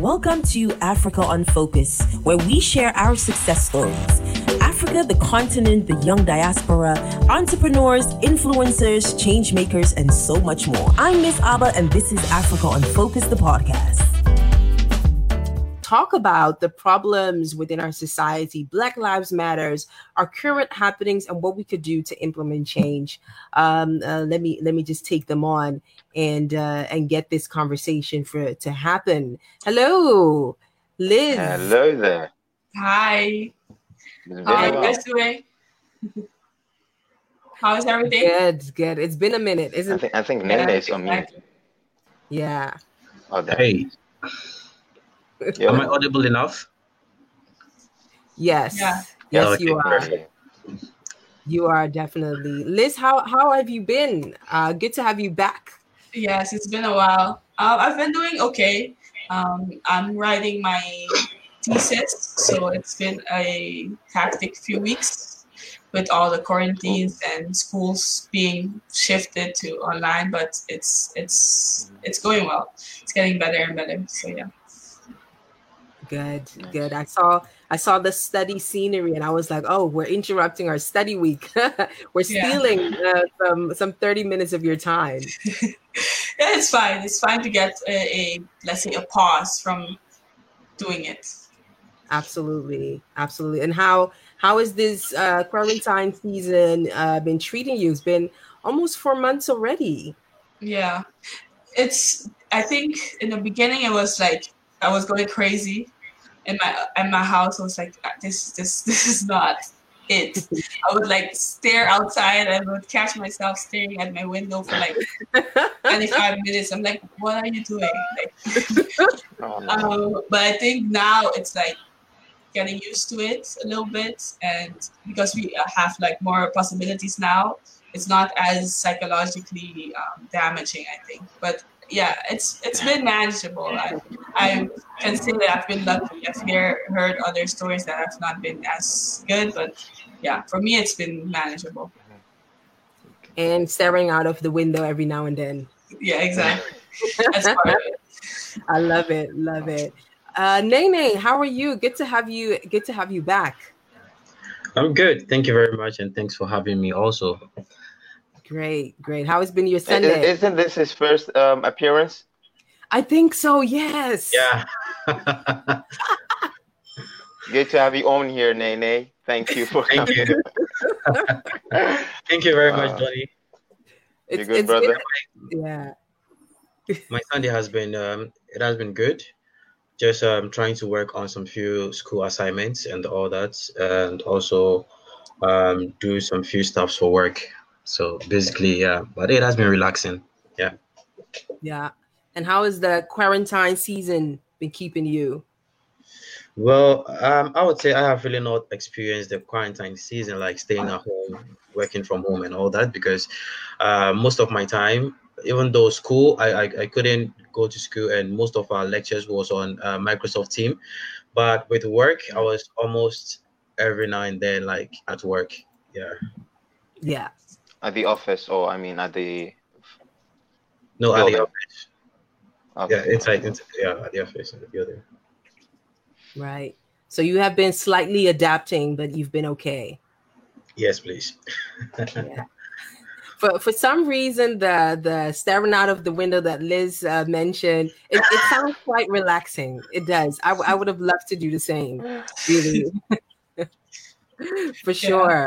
Welcome to Africa on Focus, where we share our success stories. Africa, the continent, the young diaspora, entrepreneurs, influencers, change makers, and so much more. I'm Miss Abba, and this is Africa on Focus, the podcast talk about the problems within our society, Black Lives Matters, our current happenings, and what we could do to implement change. Um, uh, let me let me just take them on and uh, and get this conversation for to happen. Hello, Lis. Hello there. Hi. How are you? How's everything? Good, good. It's been a minute, isn't I think, I think Nene is on mute. Yeah. Oh, hey. Yeah. Am I audible enough? Yes. Yeah. Yes, okay, you are. Perfect. You are definitely. Lis, how how have you been? Uh, good to have you back. Yes, it's been a while. Uh, I've been doing okay. Um, I'm writing my thesis, so it's been a hectic few weeks with all the quarantines and schools being shifted to online. But it's it's it's going well. It's getting better and better. So yeah. Good, good. I saw I saw the study scenery and I was like, oh, we're interrupting our study week. we're stealing yeah. uh, some some 30 minutes of your time. yeah, it's fine. It's fine to get a, a, let's say a pause from doing it. Absolutely, absolutely. And how how has this uh, quarantine season uh, been treating you? It's been almost four months already. Yeah, it's. I think in the beginning it was like I was going crazy in my in my house. I was like, uh, this this this is not it. I would like stare outside and would catch myself staring at my window for like 25 minutes. I'm like, what are you doing? Like, oh, no. um, but I think now it's like getting used to it a little bit, and because we have like more possibilities now, it's not as psychologically um, damaging. I think, but yeah, it's it's been manageable. I, I can say that I've been lucky. I've hear, heard other stories that have not been as good, but yeah, for me, it's been manageable. And staring out of the window every now and then. Yeah, exactly. That's part of it. I love it, love it. Uh, Nene, how are you? Good to have you. Good to have you back. I'm good. Thank you very much, and thanks for having me. Also. Great, great. How has been your Sunday? Isn't this his first um, appearance? I think so. Yes. Yeah. Good to have you on here, Nene. Thank you for Thank coming. you. Thank you very much, uh, Johnny. It's, good, brother. Been, yeah. My Sunday has been um, it has been good. Just um, trying to work on some few school assignments and all that, and also um, do some few stuffs for work. So basically, yeah, but it has been relaxing. Yeah. Yeah. And how has the quarantine season been keeping you? Well, um, I would say I have really not experienced the quarantine season, like staying at home, working from home, and all that, because uh, most of my time, even though school, I, I, I couldn't go to school, and most of our lectures was on uh, Microsoft Team, but with work, I was almost every now and then like at work. Yeah. Yeah. At the office, or I mean, at the no, building. at the office. Okay. Yeah, inside, inside, yeah, at the office in the building. Right. So you have been slightly adapting, but you've been okay. Yes, please. yeah. For, for some reason, the the staring out of the window that Lis uh, mentioned, it, it sounds quite relaxing. It does. I, I would have loved to do the same. Really, for sure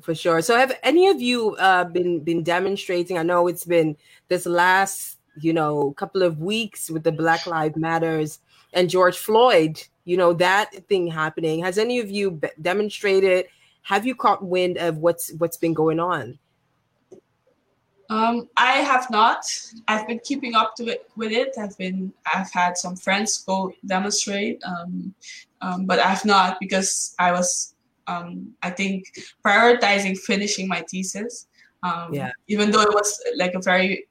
for sure. So, have any of you uh, been been demonstrating? I know it's been this last you know couple of weeks with the Black Lives Matters and George Floyd. You know that thing happening. Has any of you demonstrated? Have you caught wind of what's what's been going on? Um, I have not. I've been keeping up to it with it. I've been. I've had some friends go demonstrate, um, um, but I've not because I was um, I think prioritizing finishing my thesis. Um, yeah. Even though it was like a very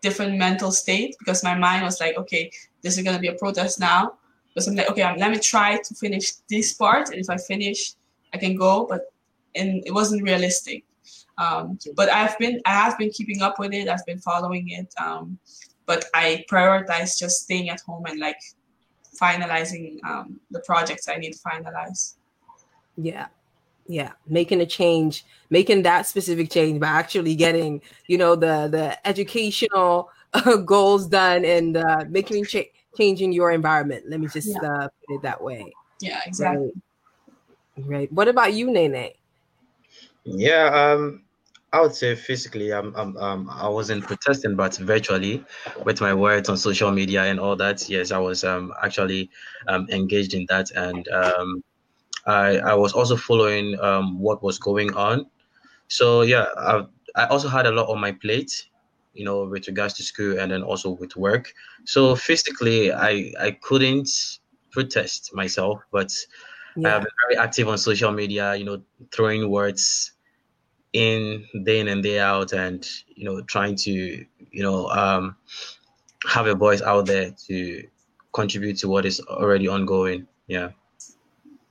different mental state because my mind was like, okay, this is gonna be a protest now. But I'm like, okay, um, let me try to finish this part, and if I finish, I can go. But and it wasn't realistic. Um, but I've been I have been keeping up with it. I've been following it. Um, but I prioritize just staying at home and like finalizing um, the projects I need to finalize. Yeah. Yeah, making a change, making that specific change by actually getting, you know, the the educational uh, goals done and uh, making cha- changing your environment. Let me just yeah. uh, put it that way. Yeah, exactly. Right. right. What about you, Nene? Yeah, um, I would say physically, I'm, I'm, um, I wasn't protesting, but virtually, with my words on social media and all that. Yes, I was um actually um engaged in that, and um, I I was also following um what was going on. So yeah, I I also had a lot on my plate, you know, with regards to school and then also with work. So physically, I I couldn't protest myself, but yeah. I've been very active on social media, you know, throwing words in day in and day out and you know trying to you know um have a voice out there to contribute to what is already ongoing yeah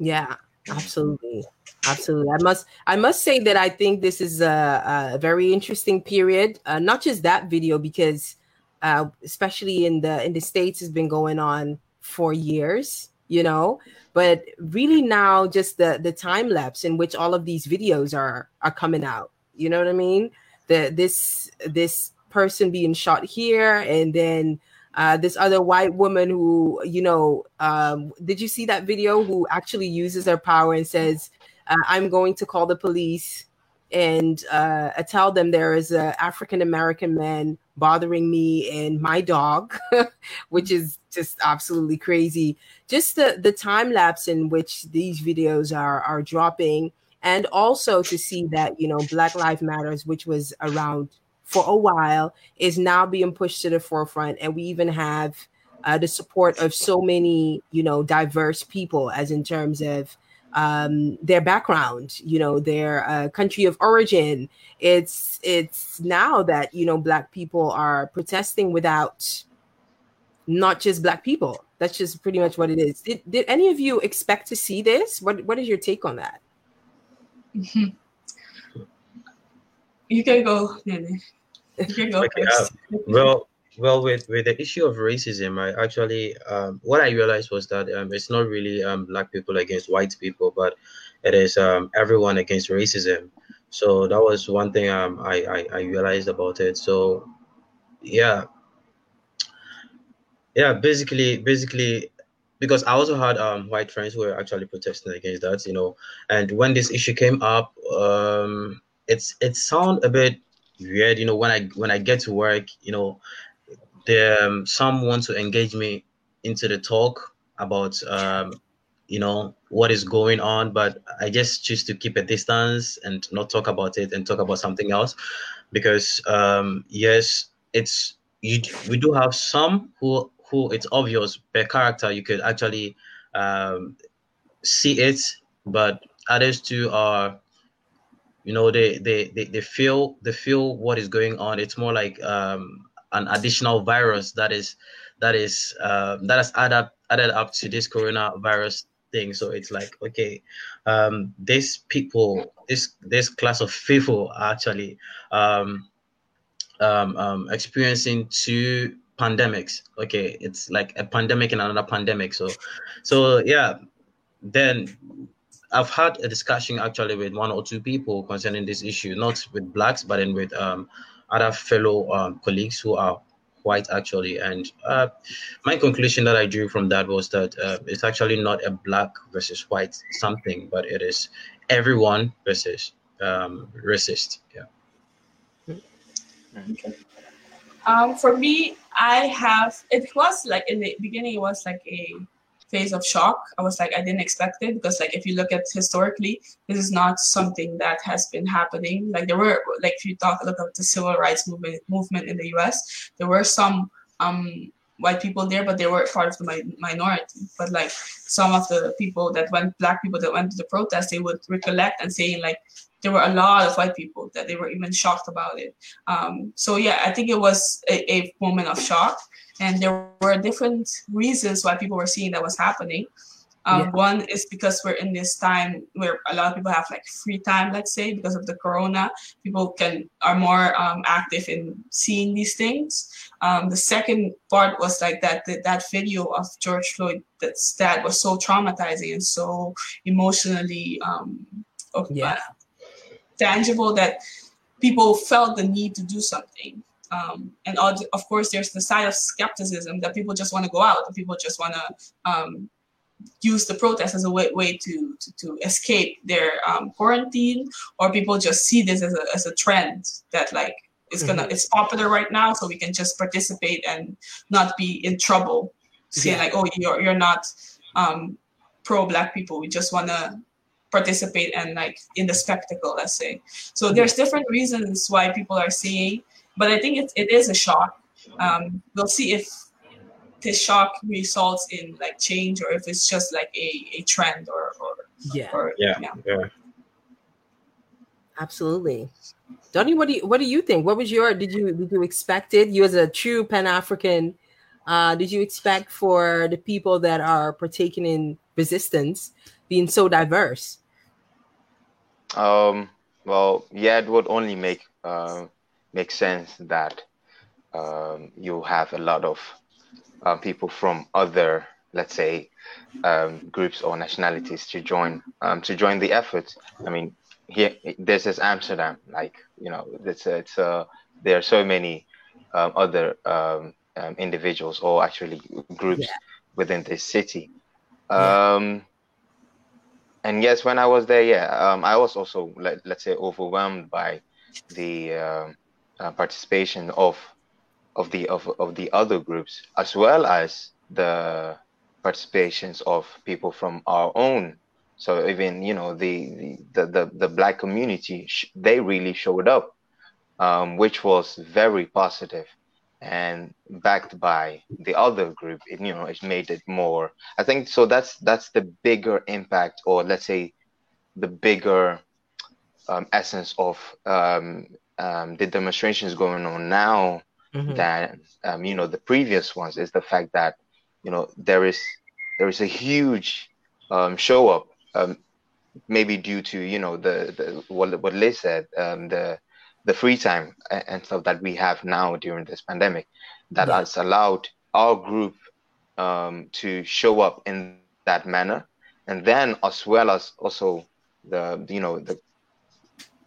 yeah absolutely absolutely. I must i must say that i think this is a, a very interesting period uh, not just that video because uh, especially in the in the states has been going on for years you know but really now just the the time lapse in which all of these videos are are coming out you know what i mean? The this this person being shot here and then uh, this other white woman who you know um, did you see that video who actually uses her power and says uh, i'm going to call the police and uh, tell them there is a African American man bothering me and my dog, which is just absolutely crazy. Just the the time lapse in which these videos are are dropping, and also to see that you know Black Lives Matters, which was around for a while, is now being pushed to the forefront, and we even have uh, the support of so many you know diverse people, as in terms of um, their background, you know, their uh, country of origin. It's it's now that you know black people are protesting without not just black people. That's just pretty much what it is. Did, did any of you expect to see this? What what is your take on that? You can go, Nene. You can go okay, uh, well, well, with with the issue of racism, I actually um, what I realized was that um, it's not really um, black people against white people, but it is um, everyone against racism. So that was one thing um, I, I I realized about it. So yeah, yeah, basically basically because I also had um, white friends who were actually protesting against that, you know. And when this issue came up, um, it's it sound a bit weird, you know. When I when I get to work, you know, the um, some want to engage me into the talk about um, you know what is going on but i just choose to keep a distance and not talk about it and talk about something else because um, yes it's you we do have some who who it's obvious per character you could actually um, see it but others too are you know they, they they they feel they feel what is going on it's more like um an additional virus that is that is uh, that has added added up to this coronavirus thing. So it's like okay, um, these people, this this class of people are actually um, um, um, experiencing two pandemics. Okay, it's like a pandemic and another pandemic. So, so yeah, then I've had a discussion actually with one or two people concerning this issue, not with blacks, but then with um, other fellow um, colleagues who are white actually and uh, my conclusion that i drew from that was that uh, it's actually not a black versus white something but it is everyone versus um, racist yeah okay. um, for me i have it was like in the beginning it was like a phase of shock. I was like, I didn't expect it because, like, if you look at historically, this is not something that has been happening. Like, there were, like, if you talk look at the civil rights movement movement in the U.S., there were some um, white people there, but they were part of the mi- minority. But like some of the people that went, black people that went to the protest, they would recollect and saying like there were a lot of white people that they were even shocked about it. Um, so yeah, I think it was a, a moment of shock and there were different reasons why people were seeing that was happening Um, yeah. One is because we're in this time where a lot of people have like free time, let's say, because of the corona. People can are more um, active in seeing these things. Um, the second part was like that, that that video of George Floyd that's that was so traumatizing and so emotionally um, yeah. Uh, tangible that people felt the need to do something. Um, and of course, there's the side of skepticism that people just want to go out, people just want to um, use the protest as a way, way to, to, to escape their um, quarantine, or people just see this as a, as a trend that like it's gonna mm-hmm. it's popular right now, so we can just participate and not be in trouble. Saying yeah. like, oh, you're you're not um, pro black people. We just wanna participate and like in the spectacle, let's say. So there's different reasons why people are seeing, but I think it, it is a shock. Um, we'll see if this shock results in like change or if it's just like a, a trend or, or yeah. Or, yeah. yeah. yeah. Absolutely. Donny, what do you what do you think? What was your did you did you expect it? You as a true Pan African, uh, did you expect for the people that are partaking in resistance being so diverse? Um, well, yeah, it would only make uh, make sense that um, you have a lot of uh, people from other, let's say, um, groups or nationalities to join um, to join the effort. I mean, here this is Amsterdam. Like you know, it's it's a, there are so many um, other um, um, individuals or actually groups yeah. within this city. Yeah. Um, and yes, when I was there, yeah, um, I was also let, let's say overwhelmed by the uh, uh, participation of of the of, of the other groups as well as the participations of people from our own. So even you know the the the, the black community they really showed up um, which was very positive and backed by the other group. It, you know it made it more i think so that's that's the bigger impact or let's say the bigger um, essence of um, um, the demonstrations going on now mm-hmm. than um, you know the previous ones is the fact that you know there is there is a huge um, show up um, maybe due to you know the, the what what Lis said um, the the free time and stuff that we have now during this pandemic that yeah. has allowed our group um, to show up in that manner and then as well as also the you know the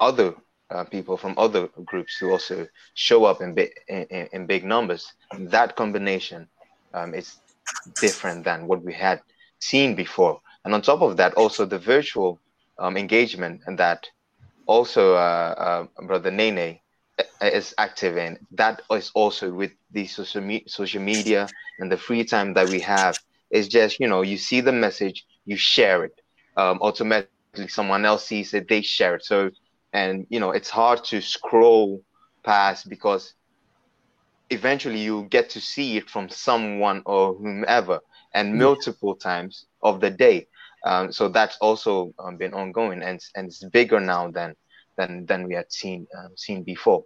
other uh, people from other groups who also show up in big in, in big numbers that combination um, is different than what we had seen before and on top of that also the virtual um, engagement and that also uh, uh, brother Nene uh, is active in. That is also with the social, me- social media and the free time that we have. It's just, you know, you see the message, you share it. Um, automatically, someone else sees it, they share it. So, and, you know, it's hard to scroll past because eventually you get to see it from someone or whomever and multiple times of the day. Um, so that's also um, been ongoing and, and it's bigger now than than than we had seen um, seen before.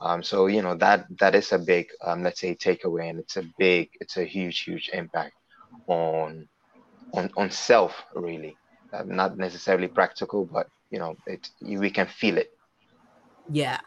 Um, so you know that that is a big um, let's say takeaway, and it's a big it's a huge huge impact on on on self really, uh, not necessarily practical, but you know it we can feel it. Yeah,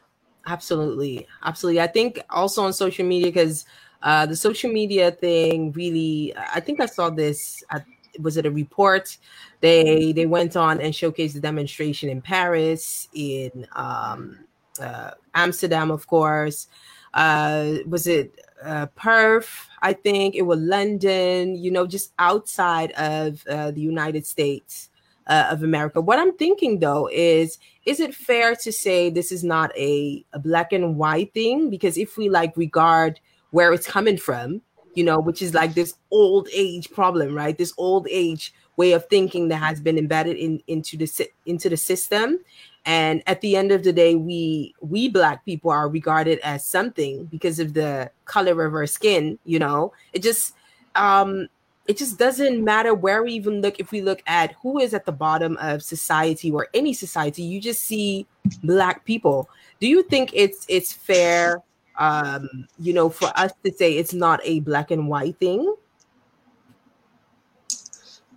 absolutely, absolutely. I think also on social media because uh, the social media thing really. I think I saw this at was it a report? They they went on and showcased the demonstration in Paris, in um, uh, Amsterdam, of course. Uh, was it uh, Perth? I think it was London. You know, just outside of uh, the United States uh, of America. What I'm thinking though is, is it fair to say this is not a, a black and white thing? Because if we like regard where it's coming from, you know, which is like this old age problem, right? This old age way of thinking that has been embedded in into the into the system. And at the end of the day, we we black people are regarded as something because of the color of our skin. You know, it just um it just doesn't matter where we even look. If we look at who is at the bottom of society or any society, you just see black people. Do you think it's it's fair um, you know, for us to say it's not a black and white thing?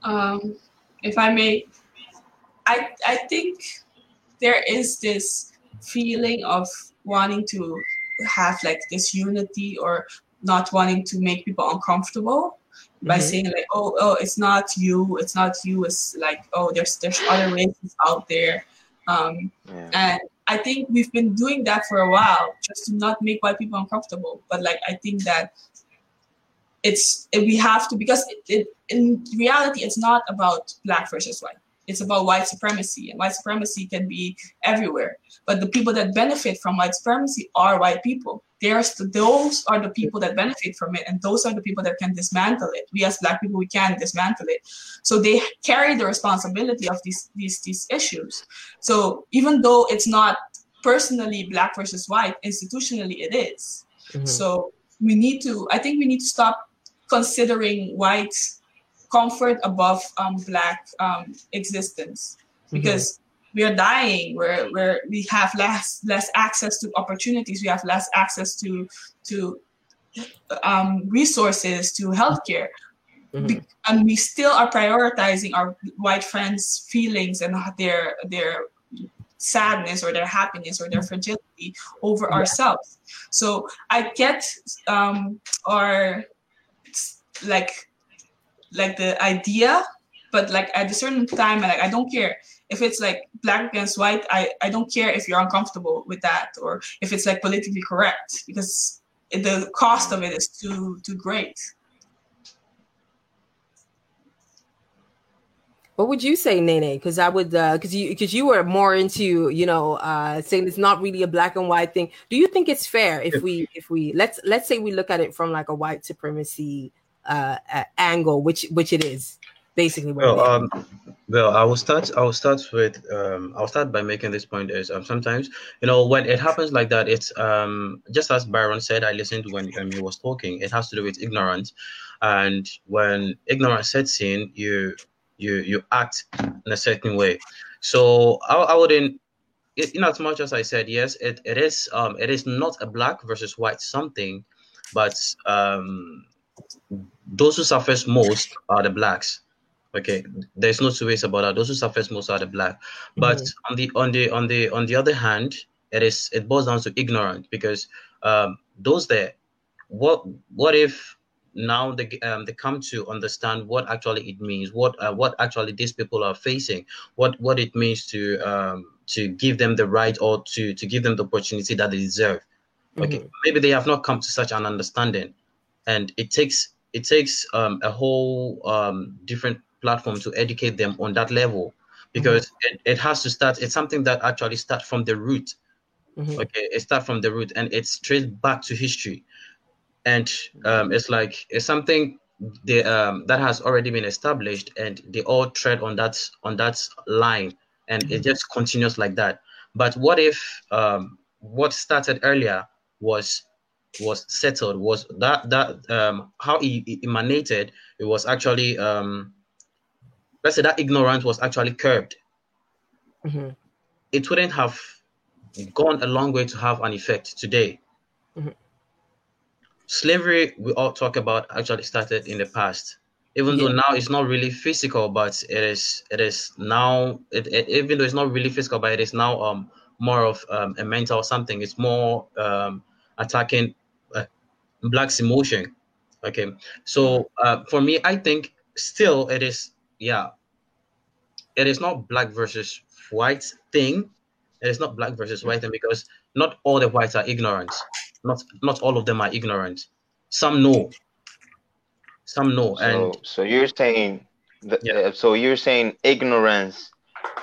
Um, if I may, I I think there is this feeling of wanting to have like this unity or not wanting to make people uncomfortable by mm-hmm. saying like oh oh it's not you it's not you it's like oh there's there's other races out there um, yeah. and i think we've been doing that for a while just to not make white people uncomfortable but like i think that it's we have to because it, it, in reality it's not about black versus white it's about white supremacy and white supremacy can be everywhere but the people that benefit from white supremacy are white people there's the, those are the people that benefit from it and those are the people that can dismantle it we as black people we can dismantle it so they carry the responsibility of these these these issues so even though it's not personally black versus white institutionally it is. Mm-hmm. so we need to i think we need to stop considering white comfort above um, black um, existence mm-hmm. because mm-hmm. We are dying. We're, we're we have less less access to opportunities. We have less access to to um, resources to healthcare. Mm-hmm. and we still are prioritizing our white friends feelings and their their sadness or their happiness or their fragility over yeah. ourselves. So i get um our like like the idea but like at a certain time like i don't care if it's like black against white i i don't care if you're uncomfortable with that or if it's like politically correct because the cost of it is too too great What would you say, Nene? Because I would, because uh, you, because you were more into, you know, uh, saying it's not really a black and white thing. Do you think it's fair if we, if we let's let's say we look at it from like a white supremacy uh, angle, which which it is basically. well, um, well, I will start. I will start with. Um, I'll start by making this point. Is um, sometimes you know when it happens like that, it's um, just as Byron said. I listened when um, he was talking. It has to do with ignorance, and when ignorance sets in, you you you act in a certain way. So I, I wouldn't. In as much as I said yes, it, it is um it is not a black versus white something, but um those who suffer most are the blacks. Okay, there's no two ways about that. Those who suffer most are the black. But mm-hmm. on the on the on the on the other hand, it is it boils down to ignorant because um, those there, what what if now they um, they come to understand what actually it means, what uh, what actually these people are facing, what what it means to um, to give them the right or to to give them the opportunity that they deserve. Okay, mm-hmm. maybe they have not come to such an understanding and it takes it takes um, a whole um, different platform to educate them on that level because mm-hmm. it, it has to start it's something that actually starts from the root mm-hmm. okay it starts from the root and it's traced back to history and um, it's like it's something they, um, that has already been established and they all tread on that on that line and mm-hmm. it just continues like that but what if um, what started earlier was was settled was that that um, how he, emanated it was actually um, let's say that ignorance was actually curbed mm-hmm. it wouldn't have gone a long way to have an effect today mm-hmm. slavery we all talk about actually started in the past even yeah. though now it's not really physical but it is it is now it, it, even though it's not really physical but it is now um more of um, a mental something it's more um attacking Black's emotion. Okay, so uh, for me, I think still it is yeah, it is not black versus white thing. It is not black versus white thing because not all the whites are ignorant. Not not all of them are ignorant. Some know. Some know. So, and so you're saying yeah. Uh, so you're saying ignorance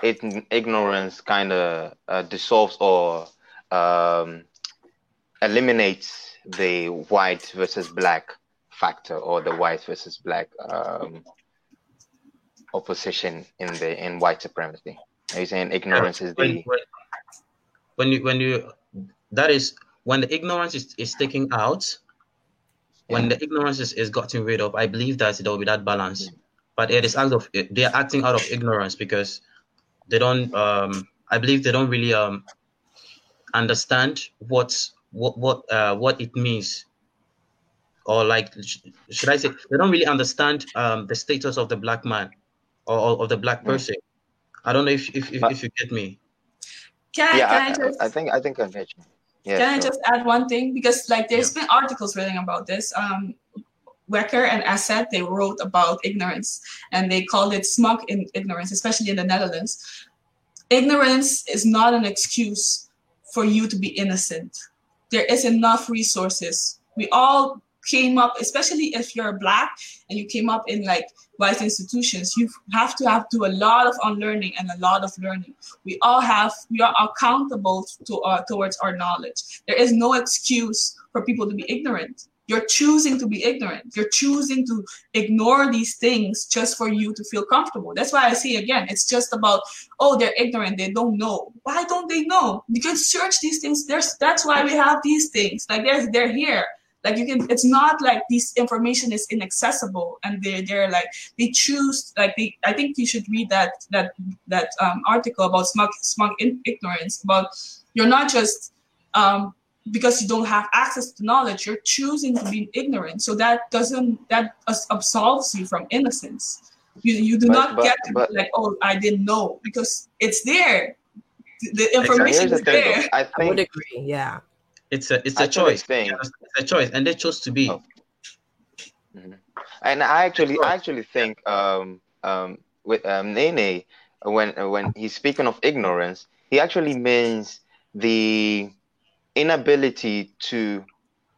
it ignorance kind of uh, dissolves or um, eliminates the white versus black factor or the white versus black um, opposition in the in white supremacy. Are you saying ignorance is the when you when you that is when the ignorance is, is taken out, when the ignorance is, is gotten rid of, I believe that there will be that balance. But it is out of they are acting out of ignorance because they don't um I believe they don't really um understand what's what what uh, what it means or like should i say they don't really understand um, the status of the black man or, of the black person. I don't know if if, if, if you get me. Can, yeah, can I, I, just, I think I think I get you. Yeah, can I just add one thing because like there's yeah. been articles written about this. Um, Wekker and Essed they wrote about ignorance and they called it smug in ignorance, especially in the Netherlands. Ignorance is not an excuse for you to be innocent. There is enough resources. We all came up, especially if you're black and you came up in like white institutions, you have to have do a lot of unlearning and a lot of learning. We all have, we are accountable to uh, towards our knowledge. There is no excuse for people to be ignorant. You're choosing to be ignorant. You're choosing to ignore these things just for you to feel comfortable. That's why I say again, it's just about, oh, they're ignorant, they don't know. Why don't they know? Because search these things. There's that's why we have these things. Like they're they're here like you can it's not like this information is inaccessible and they they're like they choose like they i think you should read that that that um, article about smug smug ignorance about you're not just um, because you don't have access to knowledge you're choosing to be ignorant. So that doesn't that absolves you from innocence. You, you do but, not but, get to but, be like oh i didn't know because it's there. The information is there. I, think, I would agree yeah it's a it's a choice. Thing. It's a choice, and they chose to be. Oh. Mm-hmm. And I actually I actually think um, um, with um, Nene when when he's speaking of ignorance, he actually means the inability to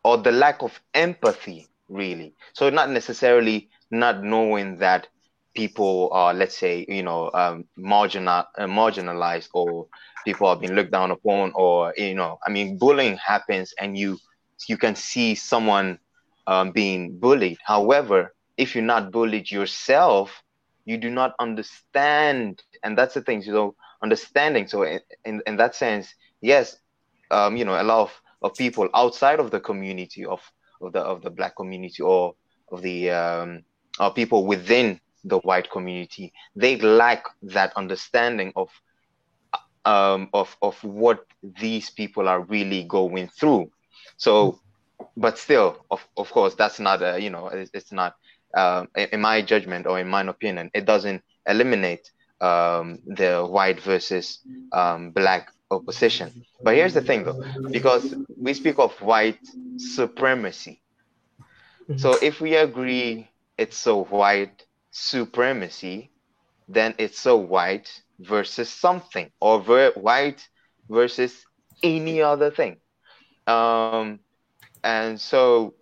or the lack of empathy really so not necessarily not knowing that people are let's say you know um, marginal uh, marginalized or people are being looked down upon or you know i mean bullying happens and you you can see someone um, being bullied. However if you're not bullied yourself you do not understand and that's the thing you know understanding. So in, in, in that sense yes um, you know a lot of, of people outside of the community of of the of the black community or of the um, or people within the white community they lack that understanding of um, of of what these people are really going through. So, but still, of of course, that's not a you know it's, it's not uh, in my judgment or in my opinion, it doesn't eliminate um, the white versus um, black opposition. But here's the thing, though, because we speak of white supremacy. So if we agree it's so white supremacy, then it's so white versus something or ver- white versus any other thing. Um, and so,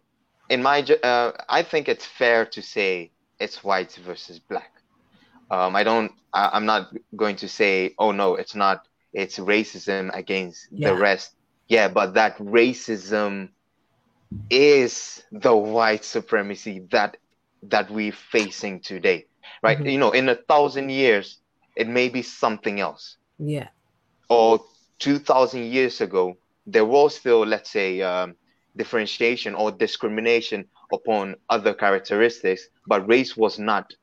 in my, uh, I think it's fair to say it's white versus black. Um, I don't. I, am not going to say, oh no, it's not. It's racism against yeah. the rest. Yeah, but that racism is the white supremacy that that we're facing today, right? Mm-hmm. You know, in a thousand years, it may be something else. Yeah. Or 2,000 years ago, there was still, let's say, um, differentiation or discrimination upon other characteristics, but race was not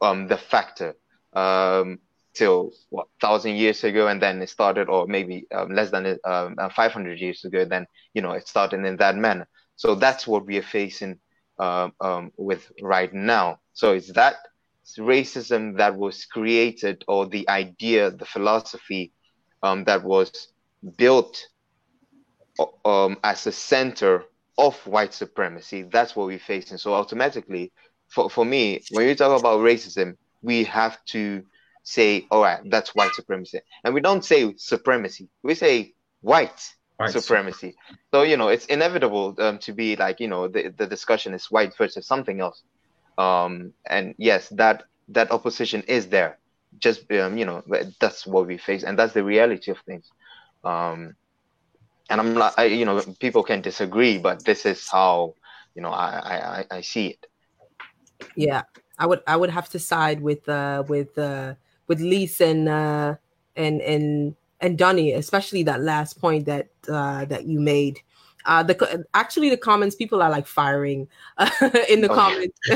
um, the factor um, till what thousand years ago, and then it started, or maybe um, less than um, uh, 500 years ago. Then you know it started in that manner. So that's what we are facing uh, um, with right now. So it's that racism that was created or the idea, the philosophy um, that was built um, as a center of white supremacy. That's what we're facing. so automatically, for, for me, when you talk about racism, we have to say, all right, that's white supremacy. And we don't say supremacy, we say white, white supremacy. So, you know, it's inevitable um, to be like, you know, the, the discussion is white versus something else. Um, and yes, that that opposition is there. Just um, you know, that's what we face, and that's the reality of things. Um, and I'm not, I, you know, people can disagree, but this is how you know I, I I see it. Yeah, I would I would have to side with uh with uh with Lise and uh and and and Donny, especially that last point that uh that you made uh, the actually the comments people are like firing uh, in the oh, comments.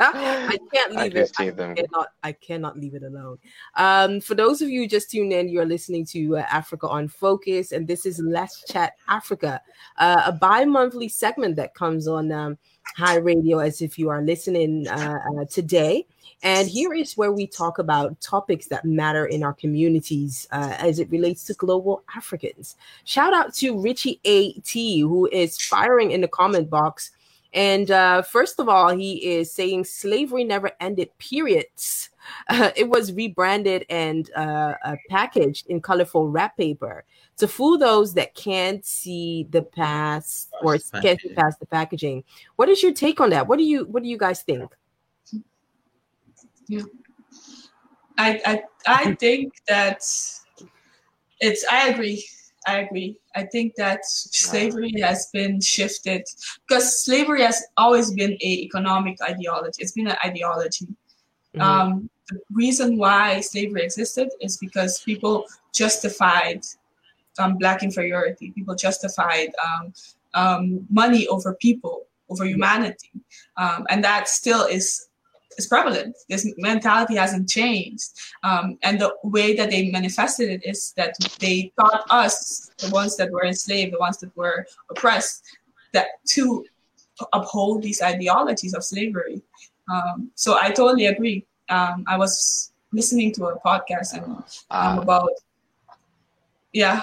I can't leave I it. I cannot, I cannot leave it alone. Um, for those of you just tuned in, you're listening to uh, Africa on Focus, and this is Let's Chat Africa, uh, a bi-monthly segment that comes on um, High Radio as if you are listening uh, uh, today. And here is where we talk about topics that matter in our communities uh, as it relates to global Africans. Shout out to Richie AT, who is firing in the comment box. And uh, first of all, he is saying slavery never ended, periods. Uh, it was rebranded and uh, uh, packaged in colorful wrap paper to fool those that can't see the past or can't see past the packaging. What is your take on that? What do you What do you guys think? Yeah, I I I think that it's. I agree. I agree. I think that slavery has been shifted because slavery has always been a economic ideology. It's been an ideology. Mm-hmm. Um, the reason why slavery existed is because people justified um, black inferiority. People justified um, um, money over people, over humanity, um, and that still is is prevalent. This mentality hasn't changed, um, and the way that they manifested it is that they taught us, the ones that were enslaved, the ones that were oppressed, that to uphold these ideologies of slavery. Um, so I totally agree. I was listening to a podcast and uh, about yeah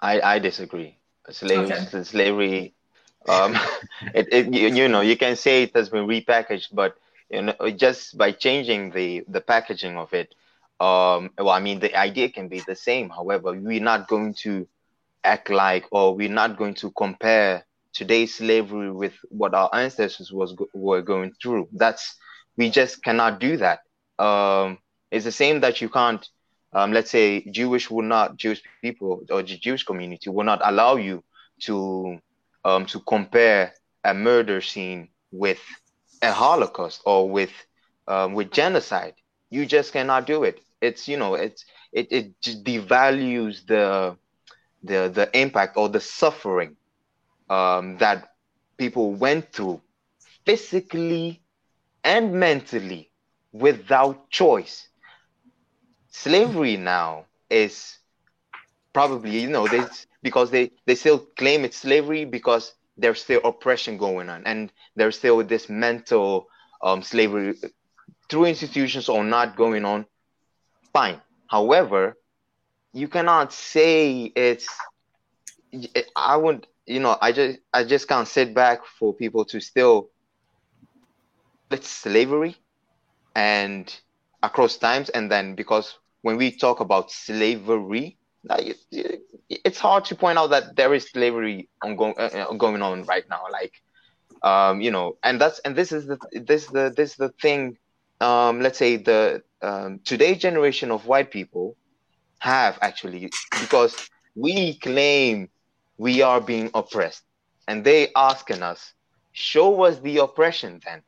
I, I disagree. Slavery, okay. slavery, um, it, it you, you, know you can say it has been repackaged, but you know just by changing the the packaging of it, um, well, I mean the idea can be the same. However, we're not going to act like, or we're not going to compare today's slavery with what our ancestors was were going through. That's we just cannot do that. Um, it's the same that you can't um, let's say Jewish will not Jewish people or the Jewish community will not allow you to um, to compare a murder scene with a Holocaust or with um, with genocide. You just cannot do it. It's you know it's it it devalues the the the impact or the suffering um, that people went through physically and mentally without choice slavery now is probably you know they because they they still claim it's slavery because there's still oppression going on and there's still this mental um, slavery. Through institutions or not going on fine. However you cannot say it's i would you know i just i just can't sit back for people to still it's slavery and across times and then because when we talk about slavery, it's hard to point out that there is slavery ongoing uh, uh, going on right now. Like, um, you know, and that's and this is the this the this the thing. Um, let's say the um, today's generation of white people have actually because we claim we are being oppressed, and they asking us, show us the oppression then,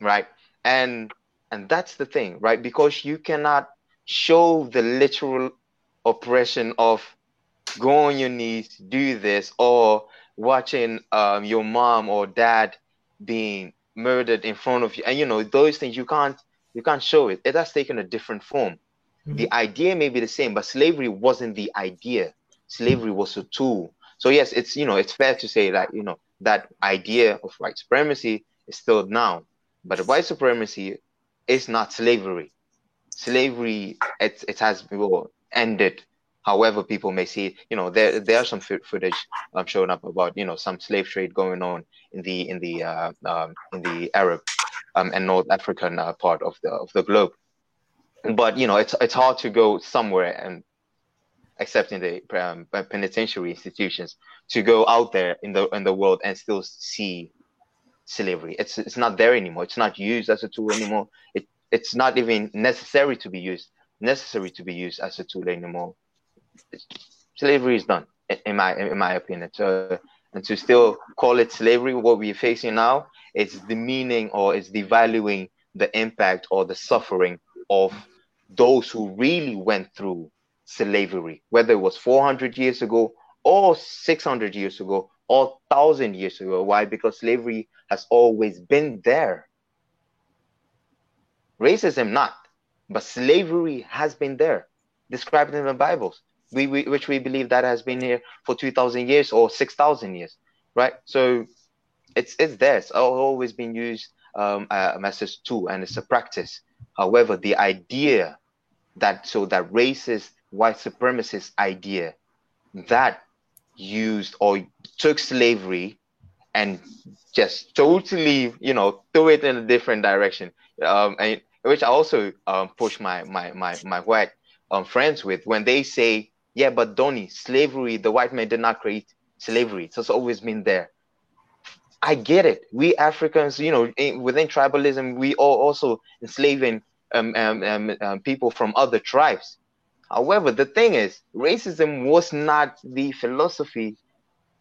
right? And and that's the thing, right? Because you cannot show the literal oppression of go on your knees, do this, or watching um, your mom or dad being murdered in front of you, and you know those things you can't you can't show it. It has taken a different form. Mm-hmm. The idea may be the same, but slavery wasn't the idea. Slavery was a tool. So yes, it's you know it's fair to say that you know that idea of white supremacy is still now, but white supremacy is not slavery slavery it, it has well, ended however people may see it you know there there are some footage um, showing up about you know some slave trade going on in the in the uh, um, in the arab um, and north african uh, part of the of the globe. But you know it's it's hard to go somewhere and except in the um, penitentiary institutions to go out there in the in the world and still see slavery. It's it's not there anymore. It's not used as a tool anymore. It it's not even necessary to be used necessary to be used as a tool anymore. Slavery is done, in my in my opinion. So, and to still call it slavery, what we're facing now, it's demeaning or it's devaluing the impact or the suffering of those who really went through slavery, whether it was 400 years ago or 600 years ago or 1000 years ago. Why? Because slavery has always been there. Racism not, but slavery has been there, described in the Bibles. We, we which we believe that has been here for two thousand years or six thousand years, right? So it's it's there. It's always been used um, uh, as a tool and it's a practice. However, the idea that so that racist white supremacist idea that used or took slavery and just totally, you know, threw it in a different direction. Um, and which I also um, push my my my my white um, friends with when they say, "Yeah, but Donny, slavery, the white man did not create slavery. It's always been there." I get it. We Africans, you know, in, within tribalism, we are also enslaving um, um, um, um, people from other tribes. However, the thing is, racism was not the philosophy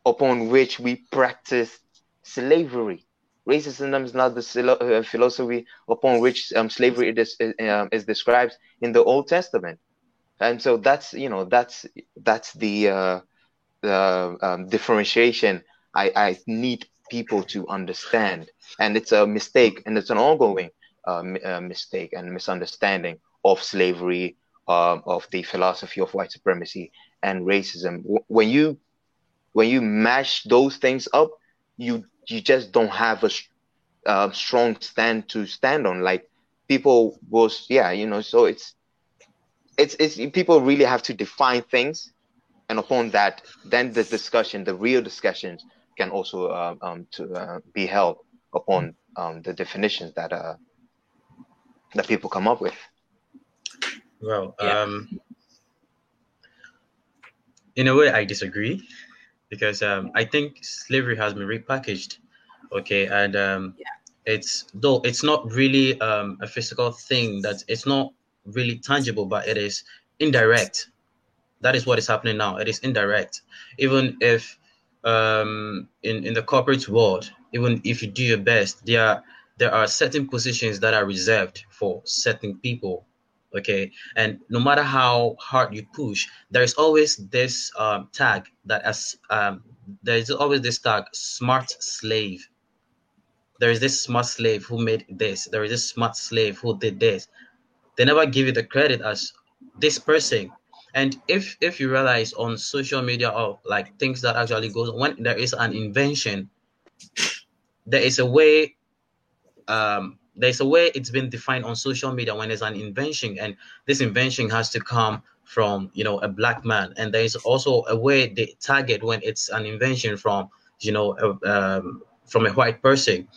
upon which we practiced slavery. Racism is not the uh, philosophy upon which um, slavery is, uh, is described in the Old Testament, and so that's you know that's that's the uh, the um, differentiation I, I need people to understand, and it's a mistake, and it's an ongoing uh, uh, mistake and misunderstanding of slavery, um, of the philosophy of white supremacy and racism. When you when you mash those things up, you you just don't have a uh, strong stand to stand on. Like people was, yeah, you know. So it's it's it's people really have to define things, and upon that, then the discussion, the real discussions, can also uh, um, to uh, be held upon um, the definitions that uh that people come up with. Well, yeah. um, in a way, I disagree because um, I think slavery has been repackaged. Okay, and um, yeah. it's though it's not really um, a physical thing that it's not really tangible, but it is indirect. That is what is happening now. It is indirect. Even if um, in in the corporate world, even if you do your best, there are there are certain positions that are reserved for certain people okay? And no matter how hard you push there is always this um, tag that as um, there is always this tag smart slave. There is this smart slave who made this. There is this smart slave who did this. They never give you the credit as this person. And if if you realize on social media or like things that actually goes when there is an invention there is a way um there's a way it's been defined on social media when there's an invention and this invention has to come from you know a black man. And there's also a way they target when it's an invention from you know a, um, from a white person.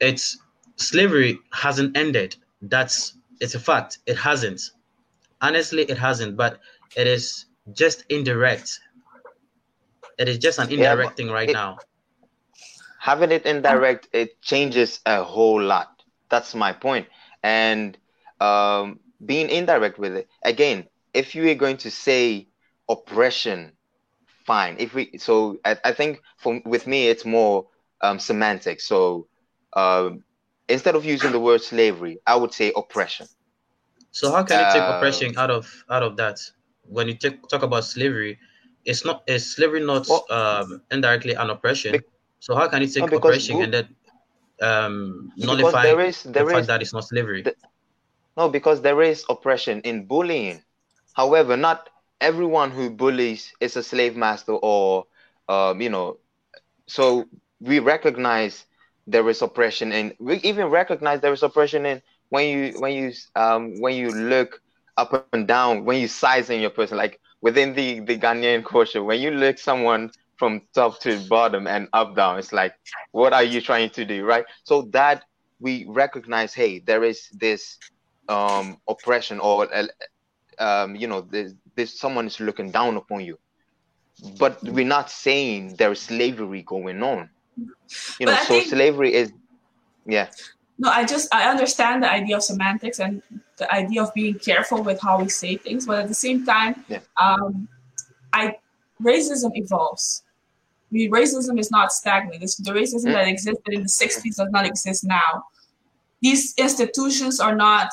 It's slavery hasn't ended. That's it's a fact. It hasn't. Honestly it hasn't but it is just indirect. It is just an indirect yeah, thing right it, now. having it indirect it changes a whole lot that's my point. And um, being indirect with it again, if you are going to say oppression, fine. If we so, I, I think for with me it's more um, semantics. So um, instead of using the word slavery, I would say oppression. So how can you take uh, oppression out of out of that? When you take, talk about slavery, it's not is slavery not well, um, indirectly an oppression? Be, so how can you take oppression and then um, nullify there is, there the is, fact that it's not slavery? The, no, because there is oppression in bullying. However, not everyone who bullies is a slave master or, um, you know, so we recognize there is oppression and we even recognize there is oppression in when you when you um when you look up and down when you size in your person like within the the Ghanaian culture when you look someone from top to bottom and up down. It's like, what are you trying to do, right? So that we recognize, hey, there is this um, oppression, or um, you know, this, this someone is looking down upon you. But we're not saying there's slavery going on. You know, so think, slavery is, yeah. No, I just I understand the idea of semantics and the idea of being careful with how we say things, but at the same time, yeah. um, I racism evolves racism is not stagnant. It's, the racism that existed in the 60s does not exist now. These institutions are not,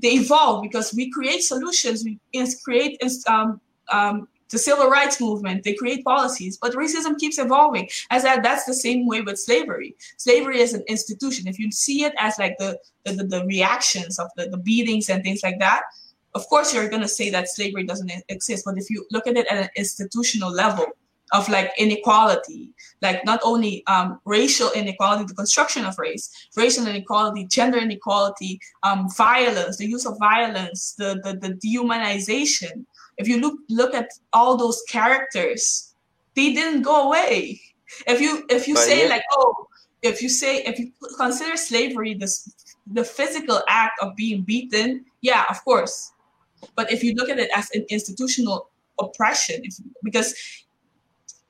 they evolve because we create solutions, we create um, um, the civil rights movement, they create policies, but racism keeps evolving. As that, that's the same way with slavery. Slavery is an institution. If you see it as like the, the, the, the reactions of the, the beatings and things like that, of course you're going to say that slavery doesn't exist. But if you look at it at an institutional level, of like inequality, like not only um, racial inequality, the construction of race, racial inequality, gender inequality, um, violence, the use of violence, the, the, the dehumanization. If you look look at all those characters, they didn't go away. If you if you but say yeah. like oh if you say if you consider slavery this the physical act of being beaten, yeah, of course. But if you look at it as an institutional oppression, if, because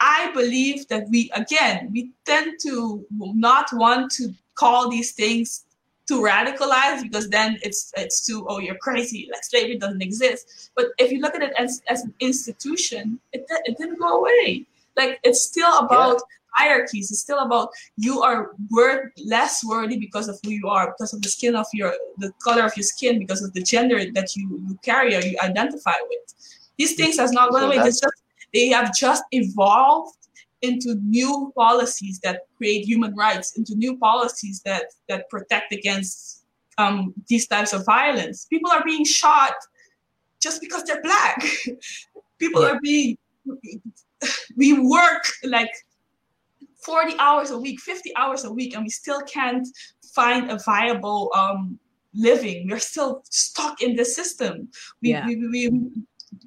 I believe that we, again, we tend to not want to call these things too radicalized because then it's it's too oh you're crazy like slavery doesn't exist but if you look at it as, as an institution it, it didn't go away like it's still about yeah. Hierarchies it's still about you are worth less worthy because of who you are because of the skin of your the color of your skin because of the gender that you you carry or you identify with these things has not gone so away it's just they have just evolved into new policies that create human rights, into new policies that that protect against um, these types of violence. People are being shot just because they're black. People yeah. are being. We work like 40 hours a week, 50 hours a week, and we still can't find a viable um, living. We're still stuck in the system. We, yeah. we, we,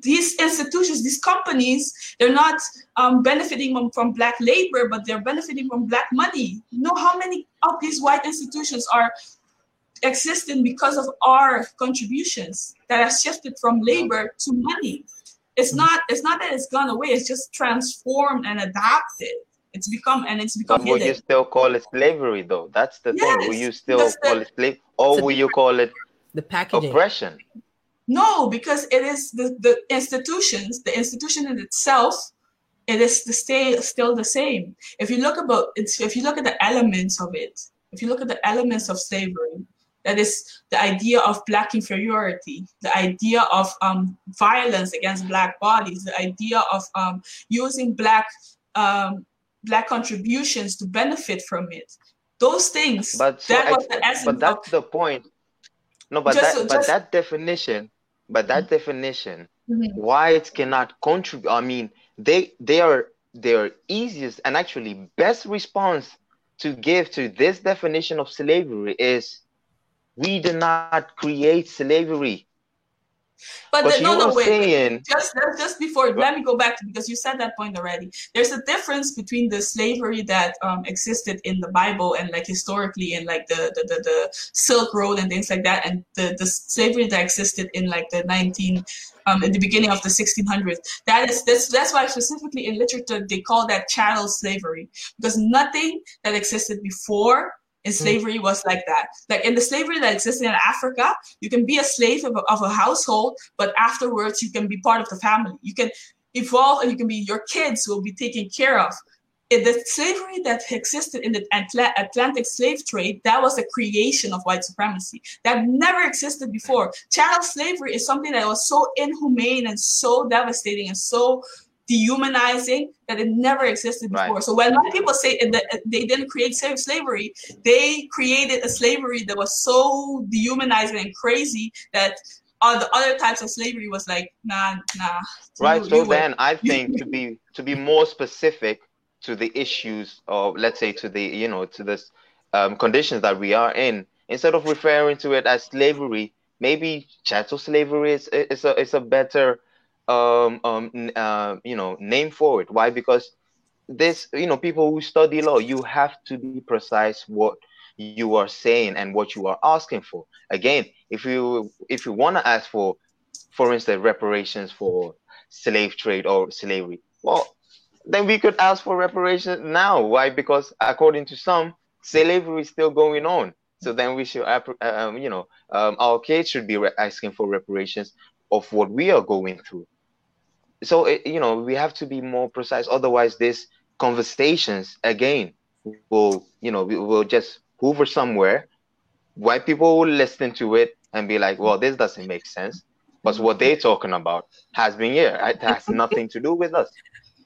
these institutions, these companies, they're not um, benefiting from, from black labor, but they're benefiting from black money. You know how many of these white institutions are existing because of our contributions that have shifted from labor to money. It's mm-hmm. not. It's not that it's gone away. It's just transformed and adapted. It's become and it's become. But will you still call it slavery, though? That's the yes, thing. Will you still call the, it slave, or will you call it the packaging oppression? No, because it is the, the institutions, the institution in itself, it is the stay still the same. If you look about it's if you look at the elements of it, if you look at the elements of slavery, that is the idea of black inferiority, the idea of um, violence against black bodies, the idea of um, using black um, black contributions to benefit from it. Those things. But so that was the essence. But that's of, the point. No, but just, that but that definition but that mm-hmm. definition mm-hmm. whites cannot contribute i mean they they are their easiest and actually best response to give to this definition of slavery is we did not create slavery but the, no, no, wait, saying, just just before, let me go back to because you said that point already. There's a difference between the slavery that um, existed in the Bible and like historically in like the, the the, the Silk Road and things like that, and the the slavery that existed in like the 19 um, in the beginning of the 1600s. That is that's that's why specifically in literature they call that chattel slavery because nothing that existed before in mm. slavery was like that. Like in the slavery that existed in Africa, you can be a slave of a, of a household, but afterwards you can be part of the family. You can evolve and you can be your kids will be taken care of. In the slavery that existed in the Atlantic slave trade, that was a creation of white supremacy that never existed before. Chattel slavery is something that was so inhumane and so devastating and so dehumanizing that it never existed before. Right. So when people say that they didn't create slavery, they created a slavery that was so dehumanizing and crazy that all the other types of slavery was like nah nah. Right. You, so you then I think to be to be more specific to the issues of let's say to the you know to this um, conditions that we are in instead of referring to it as slavery maybe chattel slavery is, is a is a better um, um, uh, you know, name for it. Why? Because this, you know, people who study law, you have to be precise what you are saying and what you are asking for. Again, if you if you want to ask for, for instance, reparations for slave trade or slavery, well, then we could ask for reparations now. Why? Because according to some, slavery is still going on. So then we should, uh, um, you know, um, our kids should be asking for reparations of what we are going through so it, you know we have to be more precise otherwise these conversations again will you know we will just hoover somewhere white people will listen to it and be like well this doesn't make sense but what they're talking about has been here it has nothing to do with us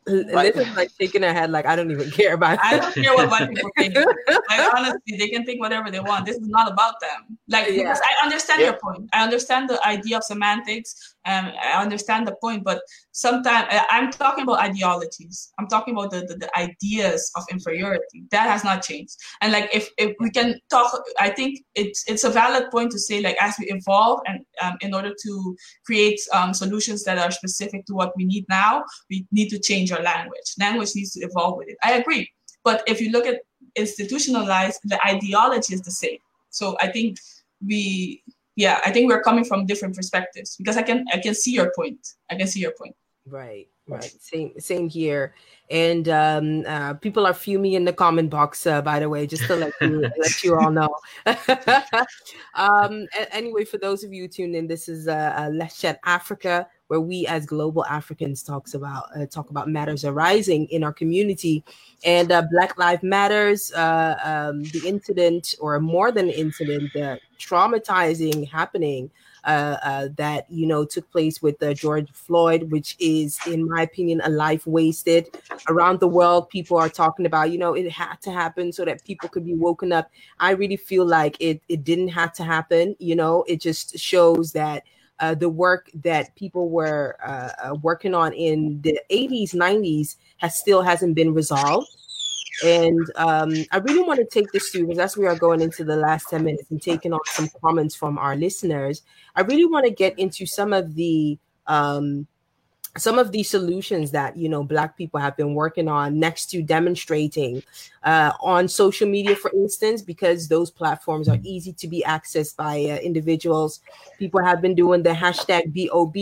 Right. Lis is like shaking her head, like I don't even care about. I don't care what white people think. like honestly, they can think whatever they want. This is not about them. Like yeah. I understand yeah. your point. I understand the idea of semantics, and I understand the point. But sometimes I'm talking about ideologies. I'm talking about the, the, the ideas of inferiority. That has not changed. And like if if we can talk, I think it's it's a valid point to say like as we evolve and um, in order to create um, solutions that are specific to what we need now, we need to change our language. Language needs to evolve with it. I agree. But if you look at institutionalized, the ideology is the same. So I think we, yeah, I think we're coming from different perspectives because I can I can see your point. I can see your point. Right, right. Same, same here. And um, uh, people are fuming in the comment box, uh, by the way, just to let you let you all know. um, anyway, for those of you tuned in, this is uh, uh, Let's Chat Africa, where we as global Africans talks about uh, talk about matters arising in our community, and uh, Black Lives Matters, uh, um, the incident or more than incident, the traumatizing happening uh, uh, that you know took place with uh, George Floyd, which is, in my opinion, a life wasted. Around the world, people are talking about, you know, it had to happen so that people could be woken up. I really feel like it it didn't have to happen. You know, it just shows that. Uh, the work that people were uh, uh, working on in the 80s 90s has still hasn't been resolved. And um, I really want to take this to because as we are going into the last 10 minutes and taking on some comments from our listeners, I really want to get into some of the um, some of the solutions that you know black people have been working on next to demonstrating uh, on social media for instance because those platforms are easy to be accessed by uh, individuals. People have been doing the hashtag bob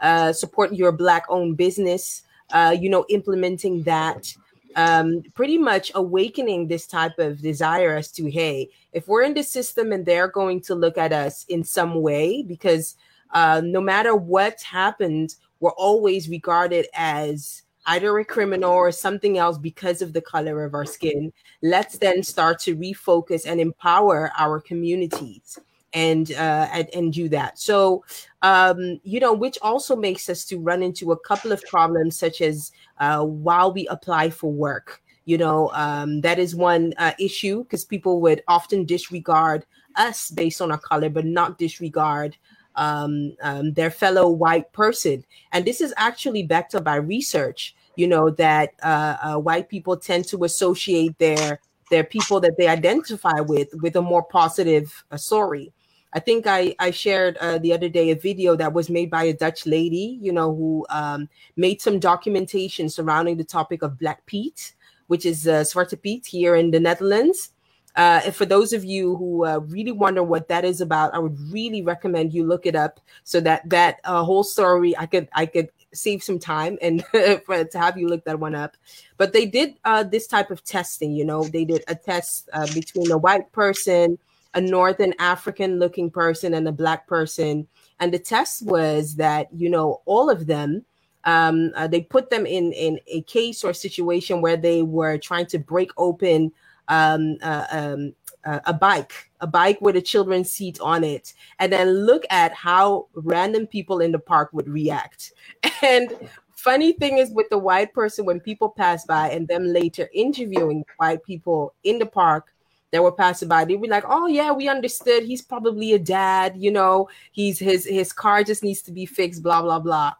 uh, support your black owned business uh, you know implementing that um, pretty much awakening this type of desire as to hey if we're in the system and they're going to look at us in some way because uh, no matter what happens we're always regarded as either a criminal or something else because of the color of our skin let's then start to refocus and empower our communities and uh, and, and do that. So, um, you know, which also makes us to run into a couple of problems, such as uh, while we apply for work. You know, um, that is one uh, issue because people would often disregard us based on our color, but not disregard um, um, their fellow white person. And this is actually backed up by research. You know that uh, uh, white people tend to associate their their people that they identify with with a more positive uh, story. I think I, I shared uh, the other day a video that was made by a Dutch lady, you know, who um, made some documentation surrounding the topic of Black Pete, which is uh, Zwarte Piet here in the Netherlands. Uh, and for those of you who uh, really wonder what that is about, I would really recommend you look it up so that that uh, whole story I could I could save some time and for, to have you look that one up. But they did uh, this type of testing. You know, they did a test uh, between a white person a Northern African looking person and a black person. And the test was that, you know, all of them, um, uh, they put them in, in a case or situation where they were trying to break open um, uh, um, uh, a bike, a bike with a children's seat on it, and then look at how random people in the park would react. And funny thing is with the white person, when people pass by and them later interviewing white people in the park, that were passing by, they'd be like, "Oh yeah, we understood. He's probably a dad. You know, he's his his car just needs to be fixed. Blah blah blah."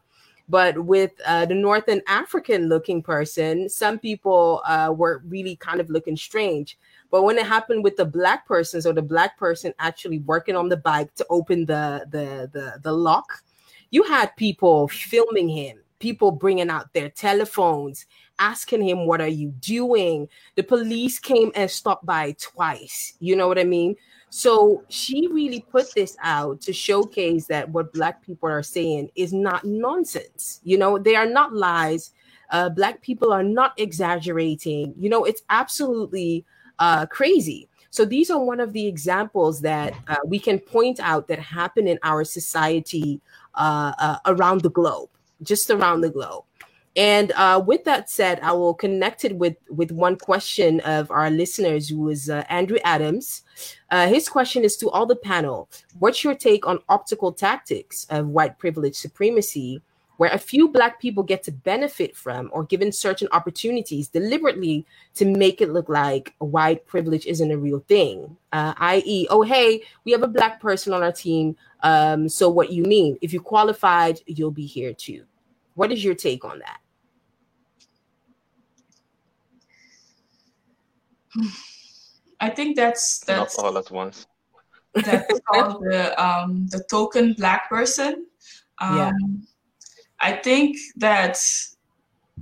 But with uh, the Northern African looking person, some people uh, were really kind of looking strange. But when it happened with the black person, or the black person actually working on the bike to open the the the, the lock, you had people filming him people bringing out their telephones, asking him, What are you doing? The police came and stopped by twice. You know what I mean? So she really put this out to showcase that what Black people are saying is not nonsense. You know, they are not lies. Uh, black people are not exaggerating. You know, it's absolutely uh, crazy. So these are one of the examples that uh, we can point out that happen in our society uh, uh, around the globe just around the globe. And uh, with that said, I will connect it with with one question of our listeners, who is uh, Andrew Adams. Uh, his question is to all the panel: What's your take on optical tactics of white privilege supremacy where a few black people get to benefit from or given certain opportunities deliberately to make it look like white privilege isn't a real thing? Uh, i.e oh hey we have a black person on our team um, so what you mean? If you qualified you'll be here too. What is your take on that i think that's that's not all at once. that's called the um, the token black person. Um, yeah I think that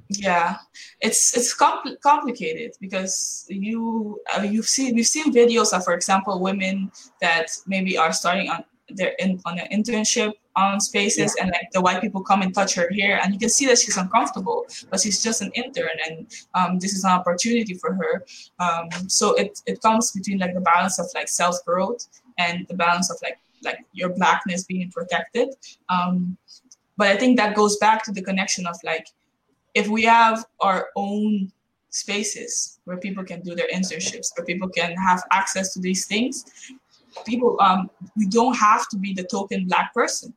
yeah, it's it's compl- complicated because you uh, you've seen we've seen videos of, for example, women that maybe are starting on their in on an internship on spaces and like the white people come and touch her hair and you can see that she's uncomfortable but she's just an intern and um, this is an opportunity for her. Um, so it, it comes between like the balance of like self-growth and the balance of like like your blackness being protected. Um, but I think that goes back to the connection of like, if we have our own spaces where people can do their internships, where people can have access to these things, people um we don't have to be the token black person.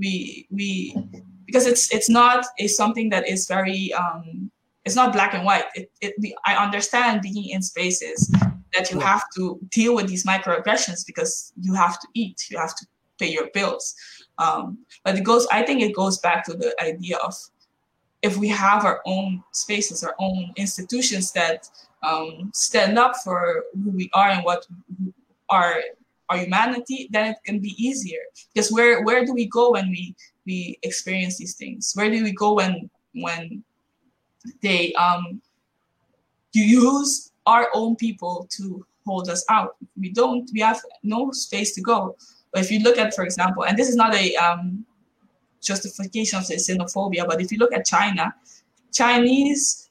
We we because it's it's not a something that is very um it's not black and white. It, it I understand being in spaces that you have to deal with these microaggressions because you have to eat, you have to pay your bills. Um, but it goes, I think it goes back to the idea of if we have our own spaces, our own institutions that um, stand up for who we are and what our our humanity, then it can be easier. Because where where do we go when we we experience these things? Where do we go when when they um you use our own people to hold us out? We don't. We have no space to go. But if you look at, for example, and this is not a um, justification of xenophobia, but if you look at China, Chinese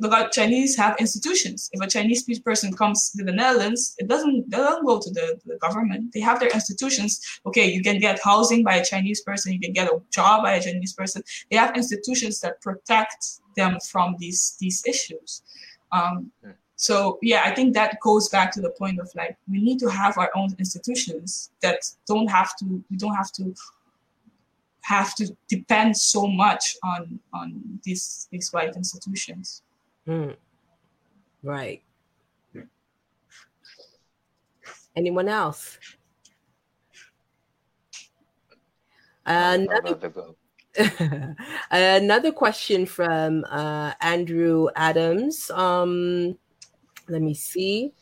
the Chinese have institutions. If a Chinese person comes to the Netherlands, it doesn't they don't go to the, the government. They have their institutions. Okay, you can get housing by a Chinese person, you can get a job by a Chinese person. They have institutions that protect them from these these issues. Um. So yeah, I think that goes back to the point of like we need to have our own institutions that don't have to we don't have to have to depend so much on on these these white institutions. Mm. Right. Anyone else? Another, another question from uh, Andrew Adams. Um, let me see.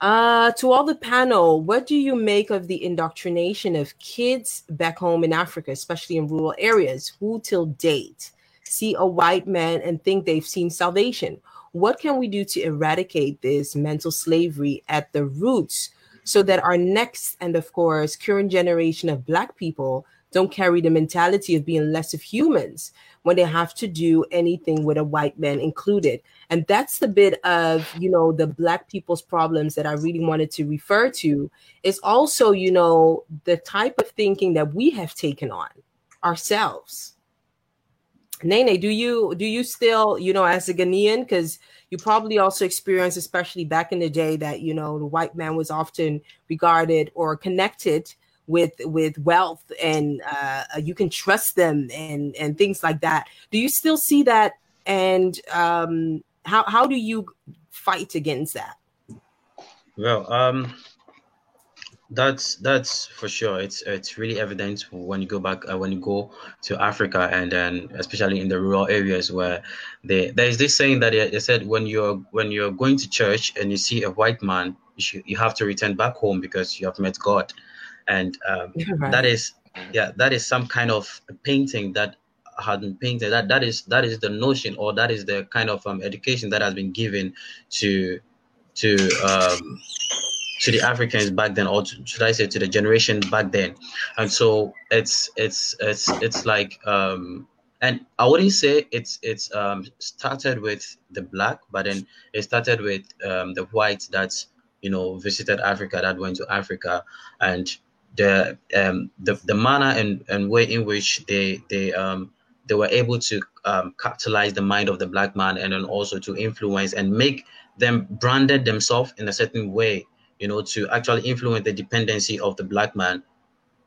Uh, to all the panel, what do you make of the indoctrination of kids back home in Africa, especially in rural areas, who till date see a white man and think they've seen salvation? What can we do to eradicate this mental slavery at the roots so that our next and, of course, current generation of Black people don't carry the mentality of being less of humans when they have to do anything with a white man included? And that's the bit of, you know, the black people's problems that I really wanted to refer to is also, you know, the type of thinking that we have taken on ourselves. Nene, do you do you still, you know, as a Ghanaian, because you probably also experienced, especially back in the day, that you know the white man was often regarded or connected with with wealth, and uh, you can trust them and and things like that. Do you still see that? And um, how how do you fight against that? Well, um, that's that's for sure. It's it's really evident when you go back uh, when you go to Africa and then especially in the rural areas where they there is this saying that they, they said when you're when you're going to church and you see a white man, you should, you have to return back home because you have met God, and um, right. that is yeah that is some kind of painting that had been painted. That that is that is the notion, or that is the kind of um, education that has been given to to um, to the Africans back then, or to, should I say to the generation back then. And so it's it's it's it's like um, and I wouldn't say it's it's um, started with the black, but then it started with um, the whites that you know visited Africa, that went to Africa, and the um, the the manner and, and way in which they they um they were able to um, capitalize the mind of the black man and then also to influence and make them branded themselves in a certain way you know to actually influence the dependency of the black man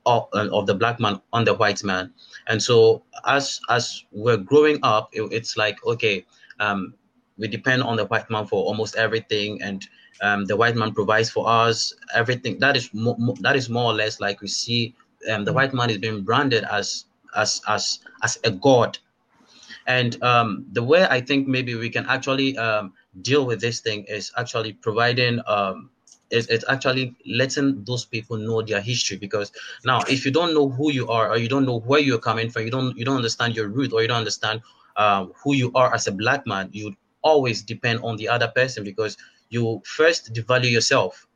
of, of the black man on the white man. And so as as we're growing up, it, it's like okay, um, we depend on the white man for almost everything, and um, the white man provides for us everything. That is mo- mo- that is more or less like we see um, the white man is being branded as as as as a god. And um, the way I think maybe we can actually um, deal with this thing is actually providing um, it's, it's actually letting those people know their history. Because now if you don't know who you are or you don't know where you're coming from you don't you don't understand your root or you don't understand um, who you are as a black man you always depend on the other person because you first devalue yourself.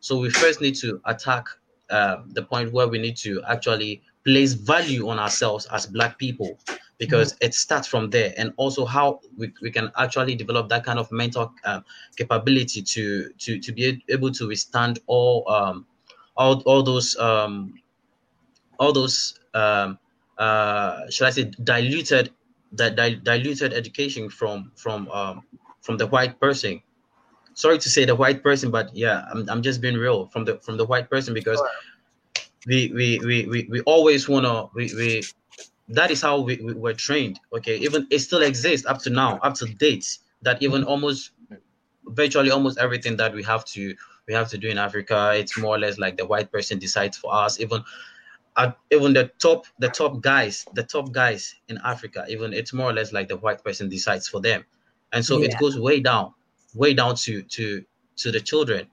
So we first need to attack uh, the point where we need to actually place value on ourselves as black people because mm-hmm. it starts from there and also how we, we can actually develop that kind of mental um, capability to to to be able to withstand all um all, all those um all those um uh should i say diluted that di- diluted education from from um from the white person sorry to say the white person but yeah i'm, I'm just being real from the from the white person because sure. we, we we we we always want to we, we that is how we, we were trained okay? Even it still exists up to now up to date that even almost virtually almost everything that we have to we have to do in africa it's more or less like the white person decides for us. Even uh, even the top the top guys the top guys in africa even it's more or less like the white person decides for them. And so yeah. it goes way down way down to to to the children.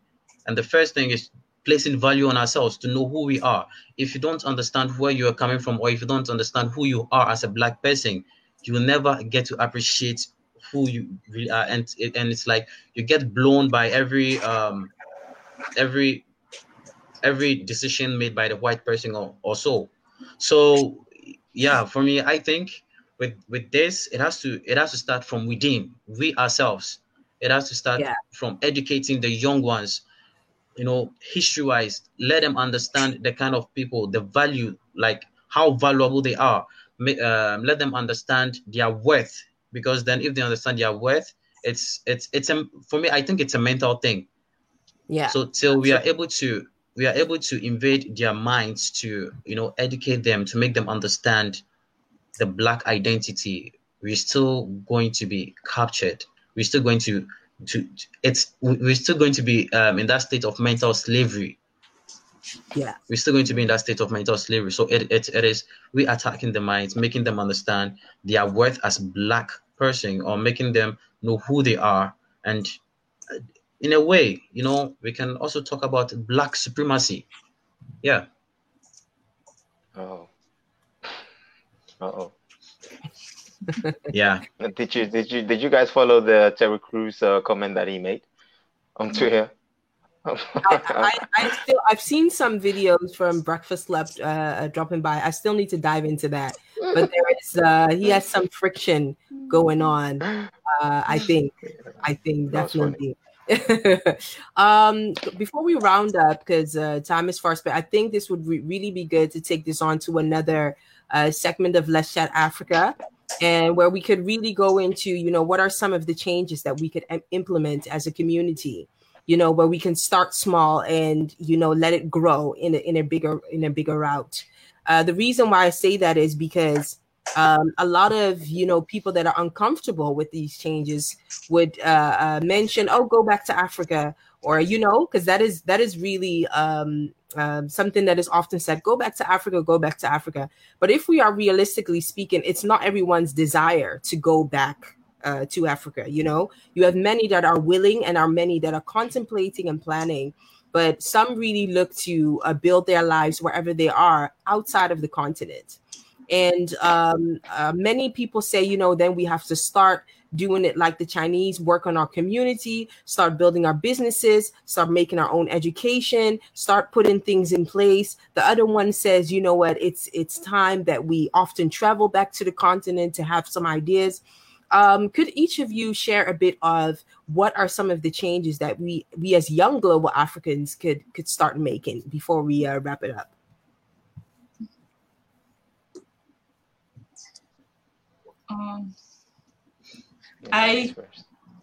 And the first thing is placing value on ourselves to know who we are. If you don't understand where you are coming from, or if you don't understand who you are as a black person, you will never get to appreciate who you really are. And and it's like you get blown by every um every every decision made by the white person or, or so. So yeah, for me, I think with with this, it has to it has to start from within we ourselves. It has to start yeah. from educating the young ones you know, history wise, let them understand the kind of people, the value, like how valuable they are. Um, let them understand their worth because then if they understand their worth, it's it's it's a for me. I think it's a mental thing. Yeah. So till we are able to we are able to invade their minds to you know educate them to make them understand the black identity, we're still going to be captured. We're still going to to it's we're still going to be um, in that state of mental slavery. Yeah. We're still going to be in that state of mental slavery. So it, it, it is we attacking the minds making them understand their worth as black person or making them know who they are. And uh, in a way you know we can also talk about black supremacy. Yeah. Oh uh-oh yeah. Did you did you did you guys follow the Terry Crews uh, comment that he made on Twitter? I, I, I, still I've seen some videos from Breakfast Club uh, uh, dropping by. I still need to dive into that, but there is uh, he has some friction going on. Uh, I think I think definitely. um, before we round up, because uh, time is far spent, I think this would re- really be good to take this on to another uh, segment of Let's Chat Africa and where we could really go into you know what are some of the changes that we could implement as a community you know where we can start small and you know let it grow in a, in a bigger in a bigger route. Uh, the reason why i say that is because um, a lot of you know people that are uncomfortable with these changes would uh, uh, mention oh go back to africa or you know because that is that is really um, um, something that is often said go back to africa go back to africa. But if we are realistically speaking it's not everyone's desire to go back uh, to africa you know? You have many that are willing and are many that are contemplating and planning but some really look to uh, build their lives wherever they are outside of the continent. And um, uh, many people say you know then we have to start doing it like the Chinese, work on our community, start building our businesses, start making our own education, start putting things in place. The other one says, you know what, it's it's time that we often travel back to the continent to have some ideas. Um, could each of you share a bit of what are some of the changes that we we as young global Africans could could start making before we uh, wrap it up? Um, I,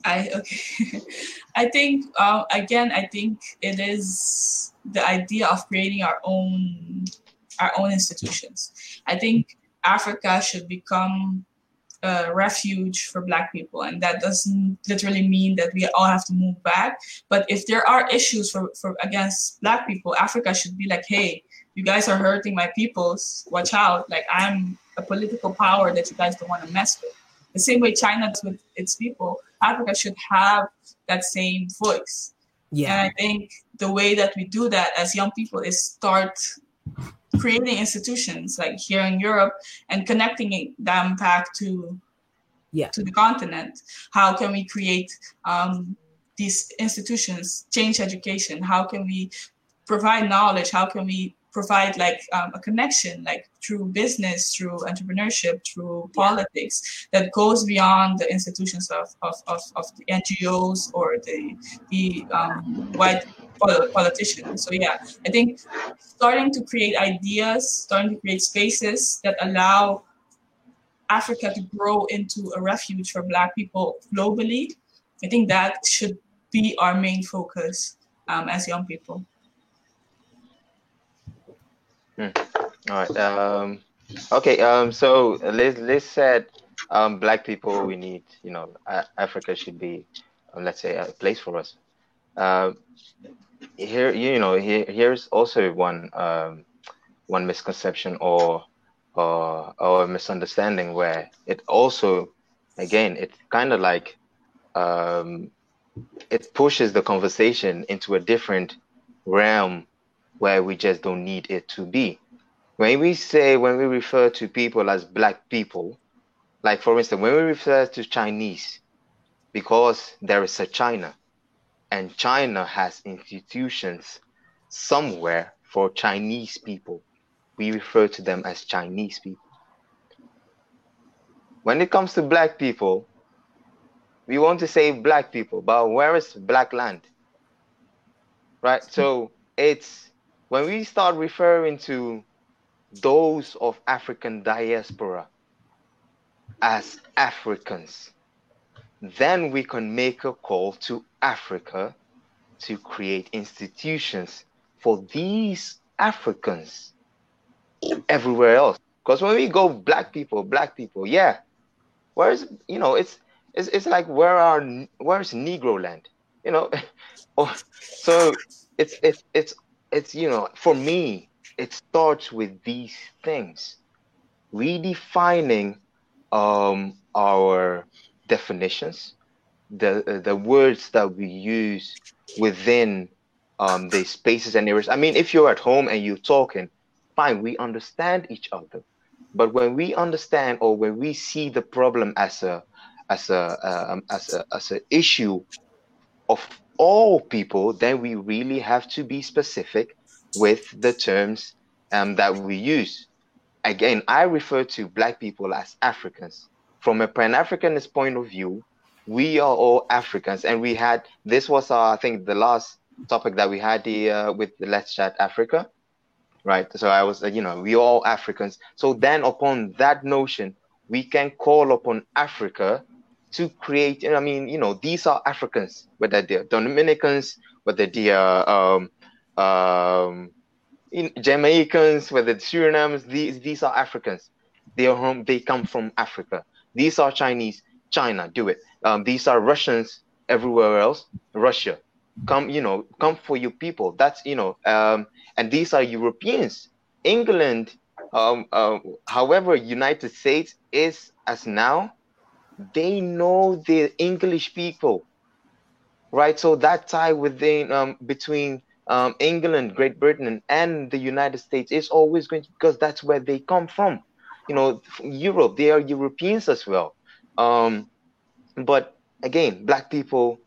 I okay. I think uh, again, I think it is the idea of creating our own our own institutions. I think Africa should become a refuge for Black people, and that doesn't literally mean that we all have to move back. But if there are issues for, for against Black people, Africa should be like, hey, you guys are hurting my peoples. Watch out! Like I'm a political power that you guys don't want to mess with. The same way China does with its people, Africa should have that same voice. Yeah. And I think the way that we do that as young people is start creating institutions like here in Europe and connecting them back to yeah. to the continent. How can we create um, these institutions, change education? How can we provide knowledge? How can we provide like um, a connection like through business through entrepreneurship through politics that goes beyond the institutions of, of, of, of the ngos or the, the um, white politicians. So yeah i think starting to create ideas starting to create spaces that allow africa to grow into a refuge for black people globally i think that should be our main focus um, as young people Hmm. All right. Um, okay. Um, so Lis, Lis said, um, black people, we need, you know, Africa should be, um, let's say, a place for us. Uh, here, you know, here, here's also one, um, one misconception or, or, or misunderstanding where it also, again, it's kind of like, um, it pushes the conversation into a different realm where we just don't need it to be. When we say, when we refer to people as black people, like for instance, when we refer to Chinese, because there is a China, and China has institutions somewhere for Chinese people, we refer to them as Chinese people. When it comes to black people, we want to say black people, but where is black land? Right? So it's when we start referring to those of African diaspora as Africans, then we can make a call to Africa to create institutions for these Africans everywhere else. Because when we go black people, black people, yeah, where's you know it's it's, it's like where are where's Negro land, you know, so it's it's it's it's you know for me it starts with these things. Redefining um, our definitions the uh, the words that we use within um, the spaces and areas. I mean if you're at home and you're talking fine we understand each other. But when we understand or when we see the problem as a as a um, as a as an issue of all people, then we really have to be specific with the terms um, that we use. Again, I refer to Black people as Africans. From a Pan Africanist point of view, we are all Africans. And we had this was, uh, I think, the last topic that we had here with the Let's Chat Africa, right? So I was, uh, you know, we all Africans. So then, upon that notion, we can call upon Africa to create. I mean, you know, these are Africans, whether they're Dominicans, whether they are um, um, Jamaicans, whether Surinamers, these these are Africans. They are home. They come from Africa. These are Chinese. China, do it. Um, these are Russians everywhere else. Russia, come. You know, come for your people. That's you know. Um, and these are Europeans. England, um, uh, however, United States is as now they know the English people, right? So that tie within um, between um, England, Great Britain, and the United States is always going to, because that's where they come from. You know, Europe, they are Europeans as well. Um, but again, black people,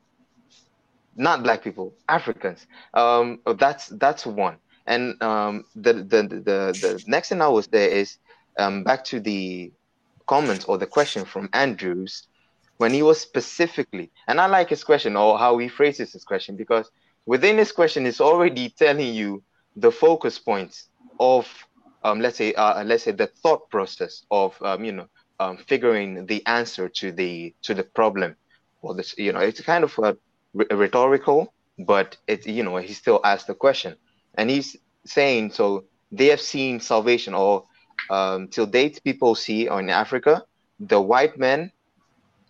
not black people, Africans. Um, that's that's one. And um, the, the the the next thing I was there is um, back to the comment or the question from Andrews when he was specifically, and I like his question or how he phrases his question because within his question is already telling you the focus points of, um, let's say, uh, let's say the thought process of, um, you know, um, figuring the answer to the to the problem. Well, this, you know, it's kind of a, a rhetorical, but it, you know, he still asked the question, and he's saying so they have seen salvation, or um, till date, people see in Africa the white men,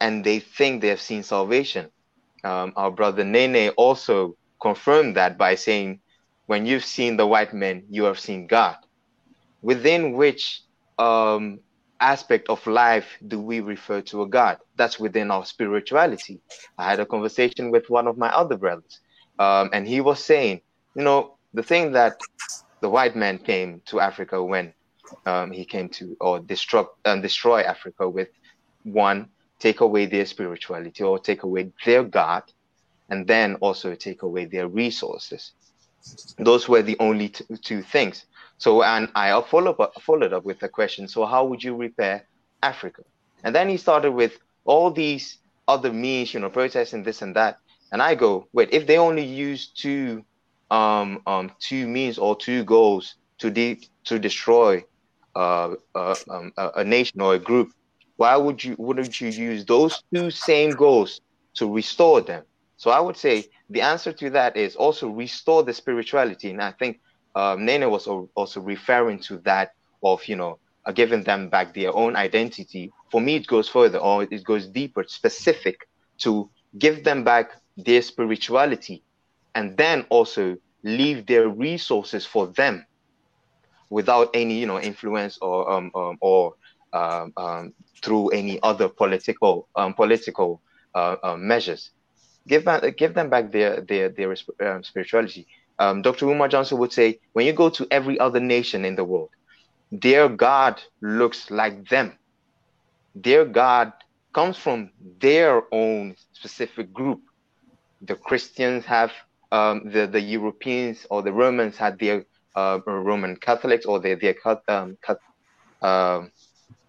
and they think they have seen salvation. Um, our brother Nene also confirmed that by saying, "When you've seen the white men, you have seen God." Within which um, aspect of life do we refer to a God? That's within our spirituality. I had a conversation with one of my other brothers, um, and he was saying, you know, the thing that the white man came to Africa when um, he came to or destroy um, destroy Africa with one take away their spirituality or take away their God, and then also take away their resources. Those were the only t- two things. So, and I followed up, followed up with a question. So, how would you repair Africa? And then he started with all these other means, you know, protesting this and that. And I go, wait, if they only use two, um, um, two means or two goals to de- to destroy uh, um, a nation or a group, why would you wouldn't you use those two same goals to restore them? So I would say the answer to that is also restore the spirituality. And I think um, Nene was also referring to that of you know uh, giving them back their own identity. For me, it goes further or it goes deeper, specific to give them back their spirituality, and then also leave their resources for them, without any you know influence or um, um or um, um, through any other political um, political uh, uh, measures. Give back, give them back their their their um, spirituality um, Dr. Umar Johnson would say, when you go to every other nation in the world, their God looks like them. Their God comes from their own specific group. The Christians have um, the the Europeans or the Romans had their uh, Roman Catholics or their their um, uh,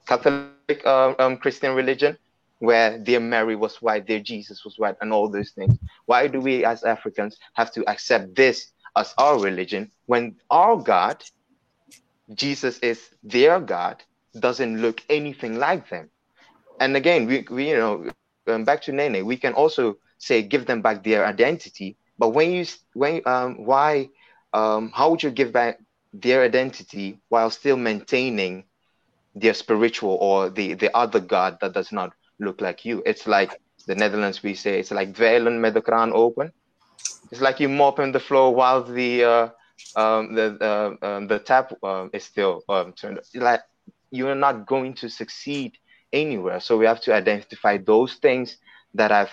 Catholic uh, um, Christian religion, where their Mary was white, their Jesus was white, and all those things. Why do we as Africans have to accept this as our religion when our God, Jesus is their God, doesn't look anything like them. And again, we, we you know, um, back to Nene, we can also say give them back their identity. But when you when um why um how would you give back their identity while still maintaining their spiritual or the the other God that does not look like you? It's like the Netherlands we say it's like dweilen met de kraan open. It's like you mopping the floor while the uh, um, the uh, um, the tap um, is still um, turned. Like you're not going to succeed anywhere. So we have to identify those things that have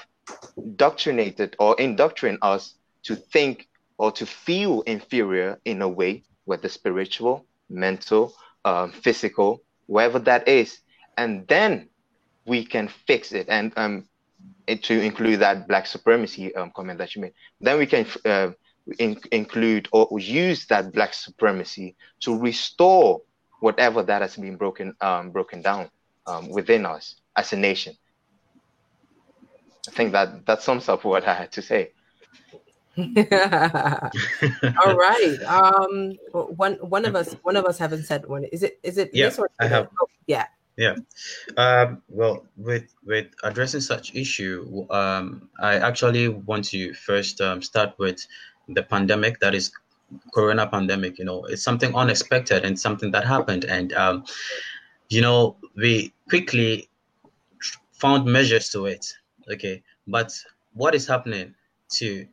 doctrinated or indoctrinated us to think or to feel inferior in a way, whether spiritual, mental, um, physical, wherever that is, and then we can fix it. And um, to include that black supremacy um, comment that you made. Then we can uh, in, include or use that black supremacy to restore whatever that has been broken um, broken down um, within us as a nation. I think that that sums up what I had to say. All right. Um, one one of us one of us haven't said one. Is it is it? Yeah, I have. Oh, yeah. Yeah. Um, well, with with addressing such issue, um, I actually want to first um, start with the pandemic that is corona pandemic you know it's something unexpected and something that happened and um, you know we quickly found measures to it okay but what is happening to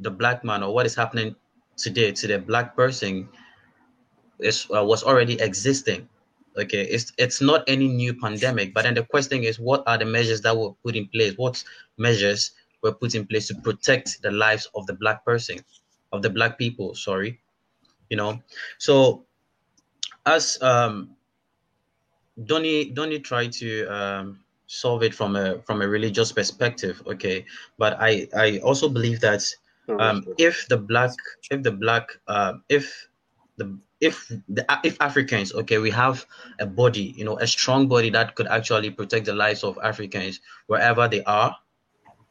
the black man or what is happening today to the black person is uh, was already existing okay? It's it's not any new pandemic but then the question is what are the measures that were put in place? What measures were put in place to protect the lives of the black person of the black people sorry you know? So as um Donny Donny tried to um solve it from a from a religious perspective okay? But i i also believe that um if the black if the black uh if the if the if Africans, okay, we have a body, you know, a strong body that could actually protect the lives of Africans wherever they are,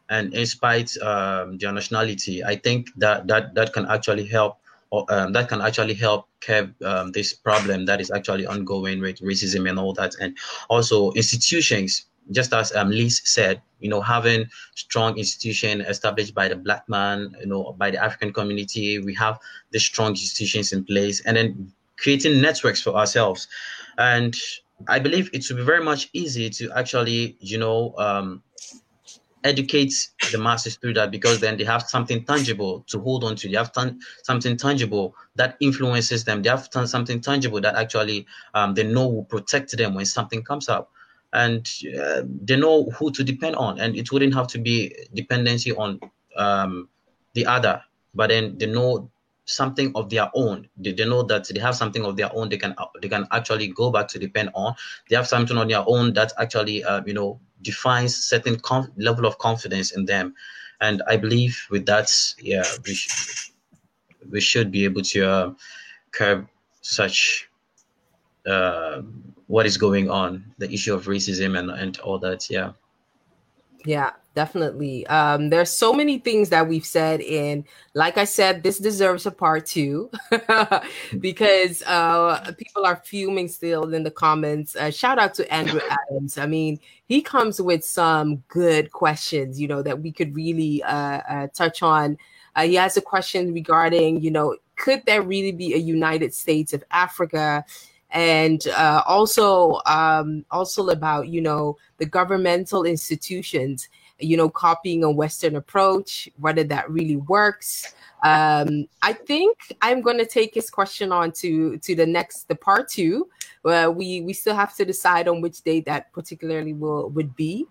and in spite um, their nationality, I think that that that can actually help. Or, um, that can actually help curb um, this problem that is actually ongoing with racism and all that, and also institutions just as um, Lis said, you know, having strong institution established by the black man, you know, by the African community, we have the strong institutions in place, and then creating networks for ourselves. And I believe it would be very much easy to actually, you know, um, educate the masses through that because then they have something tangible to hold on to. They have something tangible that influences them. They have something tangible that actually um, they know will protect them when something comes up. And uh, they know who to depend on. And it wouldn't have to be dependency on um, the other, but then they know something of their own. They, they know that they have something of their own. They can they can actually go back to depend on. They have something on their own that actually uh, you know defines certain conf- level of confidence in them. And I believe with that, yeah, we should, we should be able to uh, curb such uh, what is going on, the issue of racism and, and all that. Yeah. Yeah, definitely. Um, there's so many things that we've said, and like I said, this deserves a part two because uh, people are fuming still in the comments. Uh, shout out to Andrew Adams. I mean, he comes with some good questions, you know, that we could really uh, uh touch on. Uh, he has a question regarding, you know, could there really be a United States of Africa? And uh, also um, also about you know the governmental institutions you know, copying a Western approach, whether that really works. Um, I think I'm going to take his question on to to the next, the part two. Where we we still have to decide on which date that particularly will would be.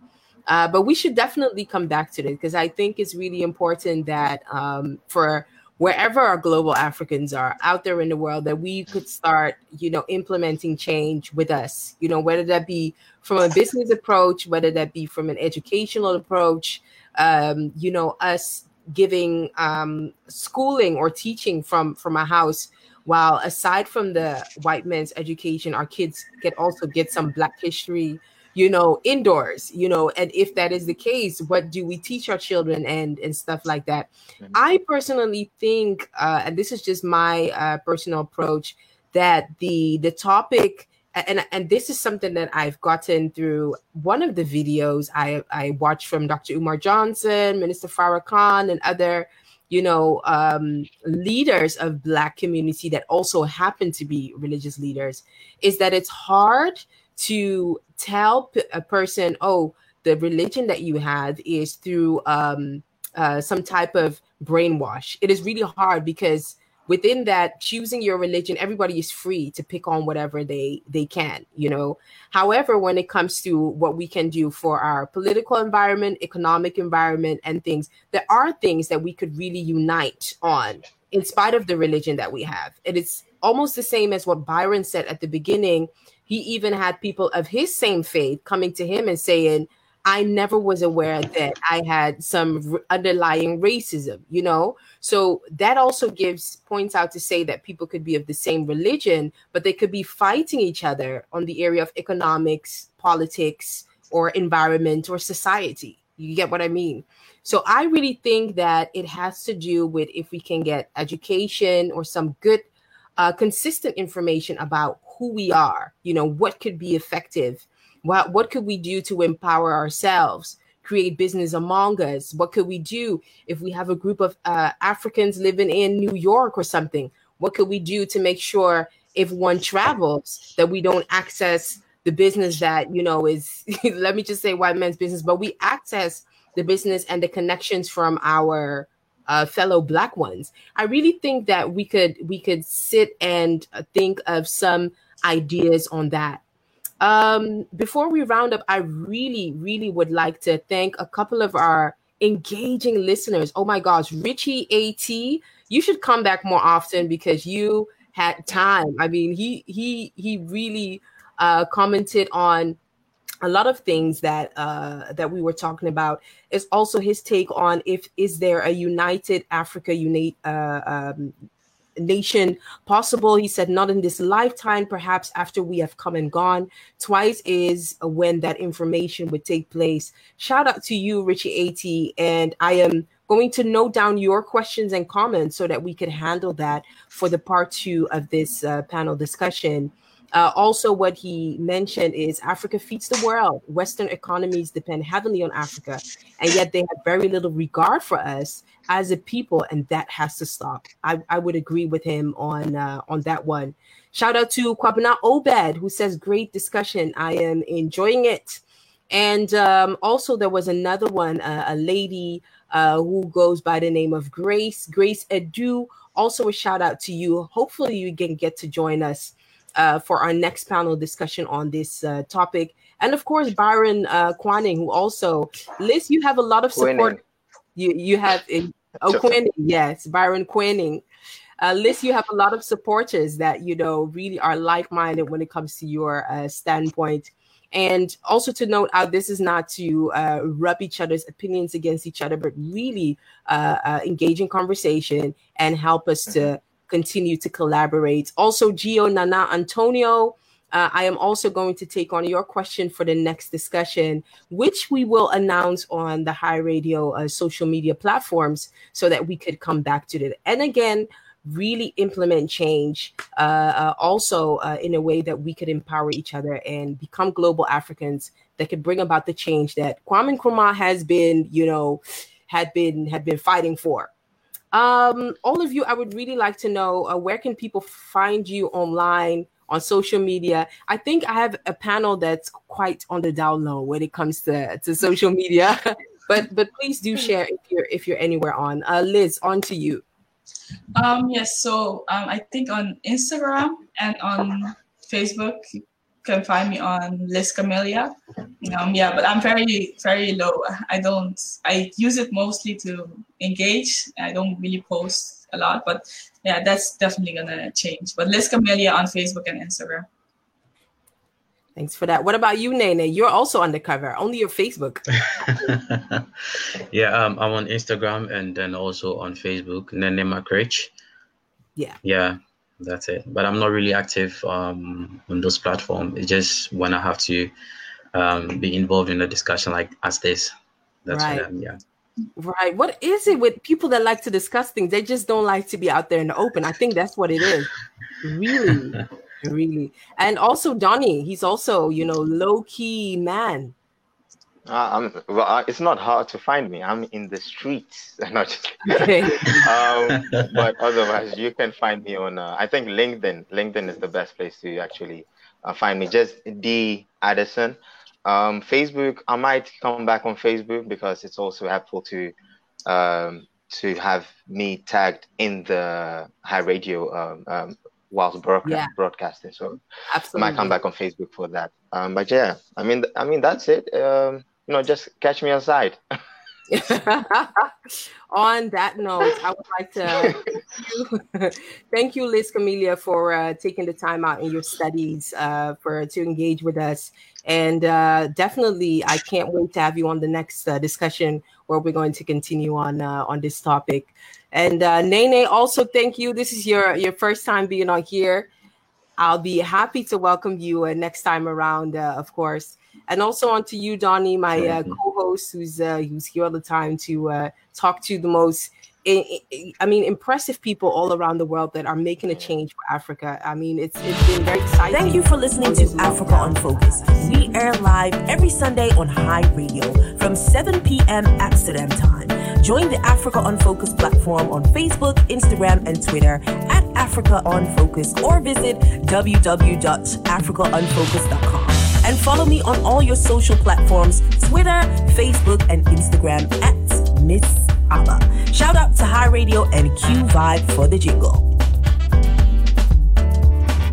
Uh, but we should definitely come back to it because I think it's really important that um, for wherever our global Africans are out there in the world, that we could start, you know, implementing change with us, you know, whether that be from a business approach, whether that be from an educational approach, um, you know, us giving um, schooling or teaching from from a house while aside from the white man's education our kids get also get some black history you know indoors you know and if that is the case what do we teach our children and and stuff like that mm-hmm. i personally think uh, and this is just my uh, personal approach that the the topic and and this is something that I've gotten through one of the videos I I watched from Dr. Umar Johnson, Minister Farrakhan, and other you know um, leaders of Black community that also happen to be religious leaders, is that it's hard to tell a person, oh, the religion that you have is through um, uh, some type of brainwash. It is really hard because within that choosing your religion everybody is free to pick on whatever they they can you know however when it comes to what we can do for our political environment economic environment and things there are things that we could really unite on in spite of the religion that we have it is almost the same as what byron said at the beginning he even had people of his same faith coming to him and saying, I never was aware that I had some underlying racism, you know? So that also gives points out to say that people could be of the same religion, but they could be fighting each other on the area of economics, politics, or environment or society. You get what I mean? So I really think that it has to do with if we can get education or some good, uh, consistent information about who we are you know what could be effective what what could we do to empower ourselves create business among us? What could we do if we have a group of uh, africans living in new york or something? What could we do to make sure if one travels that we don't access the business that you know is let me just say white men's business but we access the business and the connections from our uh, fellow black ones? I really think that we could we could sit and uh, think of some ideas on that. Um, before we round up, I really, really would like to thank a couple of our engaging listeners. Oh my gosh, Richie AT, you should come back more often because you had time. I mean, he he he really uh, commented on a lot of things that uh, that we were talking about. Is also his take on if is there a united Africa unite uh, um, nation possible. He said, not in this lifetime, perhaps after we have come and gone. Twice is when that information would take place. Shout out to you, Richie AT. And I am going to note down your questions and comments so that we can handle that for the part two of this uh, panel discussion. Uh, also, what he mentioned is Africa feeds the world. Western economies depend heavily on Africa, and yet they have very little regard for us as a people, and that has to stop. I, I would agree with him on uh, on that one. Shout out to Kwabena Obed, who says, Great discussion. I am enjoying it. And um, also, there was another one, uh, a lady uh, who goes by the name of Grace, Grace Edu. Also, a shout out to you. Hopefully, you can get to join us uh, for our next panel discussion on this uh, topic. And of course, Byron uh, Quaning, who also, Lis, you have a lot of support. You you have oh Quinning, yes, Byron Quinning. Uh, Lis, you have a lot of supporters that you know really are like-minded when it comes to your uh, standpoint. And also to note out, this is not to uh, rub each other's opinions against each other, but really uh, uh, engage in conversation and help us to mm-hmm. continue to collaborate. Also, Gio Nana Antonio, uh, I am also going to take on your question for the next discussion, which we will announce on the High Radio uh, social media platforms so that we could come back to it. And again, really implement change uh, uh, also uh, in a way that we could empower each other and become global Africans that could bring about the change that Kwame Nkrumah has been, you know, had been had been fighting for. Um, all of you, I would really like to know uh, where can people find you online on social media. I think I have a panel that's quite on the down low when it comes to, to social media. but but please do share if you're if you're anywhere on. Uh, Lis, on to you. Um, yes, so um, I think on Instagram and on Facebook, you can find me on Lis Camelia. Um, yeah, but I'm very, very low. I don't, I use it mostly to engage. I don't really post a lot, but yeah, that's definitely gonna change. But Lis Camelia on Facebook and Instagram. Thanks for that. What about you, Nene? You're also undercover, only your Facebook. yeah, um, I'm on Instagram and then also on Facebook, Nene McRich. Yeah. Yeah, that's it. But I'm not really active um, on those platforms. It's just when I have to um, be involved in a discussion like as this. That's right. I'm, yeah. Right. What is it with people that like to discuss things? They just don't like to be out there in the open. I think that's what it is. Really. really and also Donny he's also you know low-key man uh, I'm, well, uh, it's not hard to find me. I'm in the streets. not just, um, but otherwise, you can find me on. Uh, I think LinkedIn. LinkedIn is the best place to actually uh, find me. Just D Addison. Um, Facebook. I might come back on Facebook because it's also helpful to um, to have me tagged in the high radio um, um, whilst broadcast, yeah. broadcasting. So Absolutely. I might come back on Facebook for that. Um, but yeah, I mean, I mean that's it. Um, you know, just catch me outside. on that note, I would like to thank you, thank you Lis Camelia, for uh, taking the time out in your studies uh, for to engage with us. And uh, definitely, I can't wait to have you on the next uh, discussion where we're going to continue on uh, on this topic. And uh, Nene, also thank you. This is your your first time being on here. I'll be happy to welcome you uh, next time around, uh, of course. And also on to you, Donny, my uh, co-host, who's uh, who's here all the time to uh, talk to the most, I mean, impressive people all around the world that are making a change for Africa. I mean, it's it's been very exciting. Thank you for listening to Africa on Focus. We air live every Sunday on High Radio from 7 p.m. Amsterdam time. Join the Africa on Focus platform on Facebook, Instagram, and Twitter at Africa on Focus or visit www.africaonfocus.com. And follow me on all your social platforms Twitter, Facebook, and Instagram at Miss Abba. Shout out to High Radio and Q Vibe for the jingle.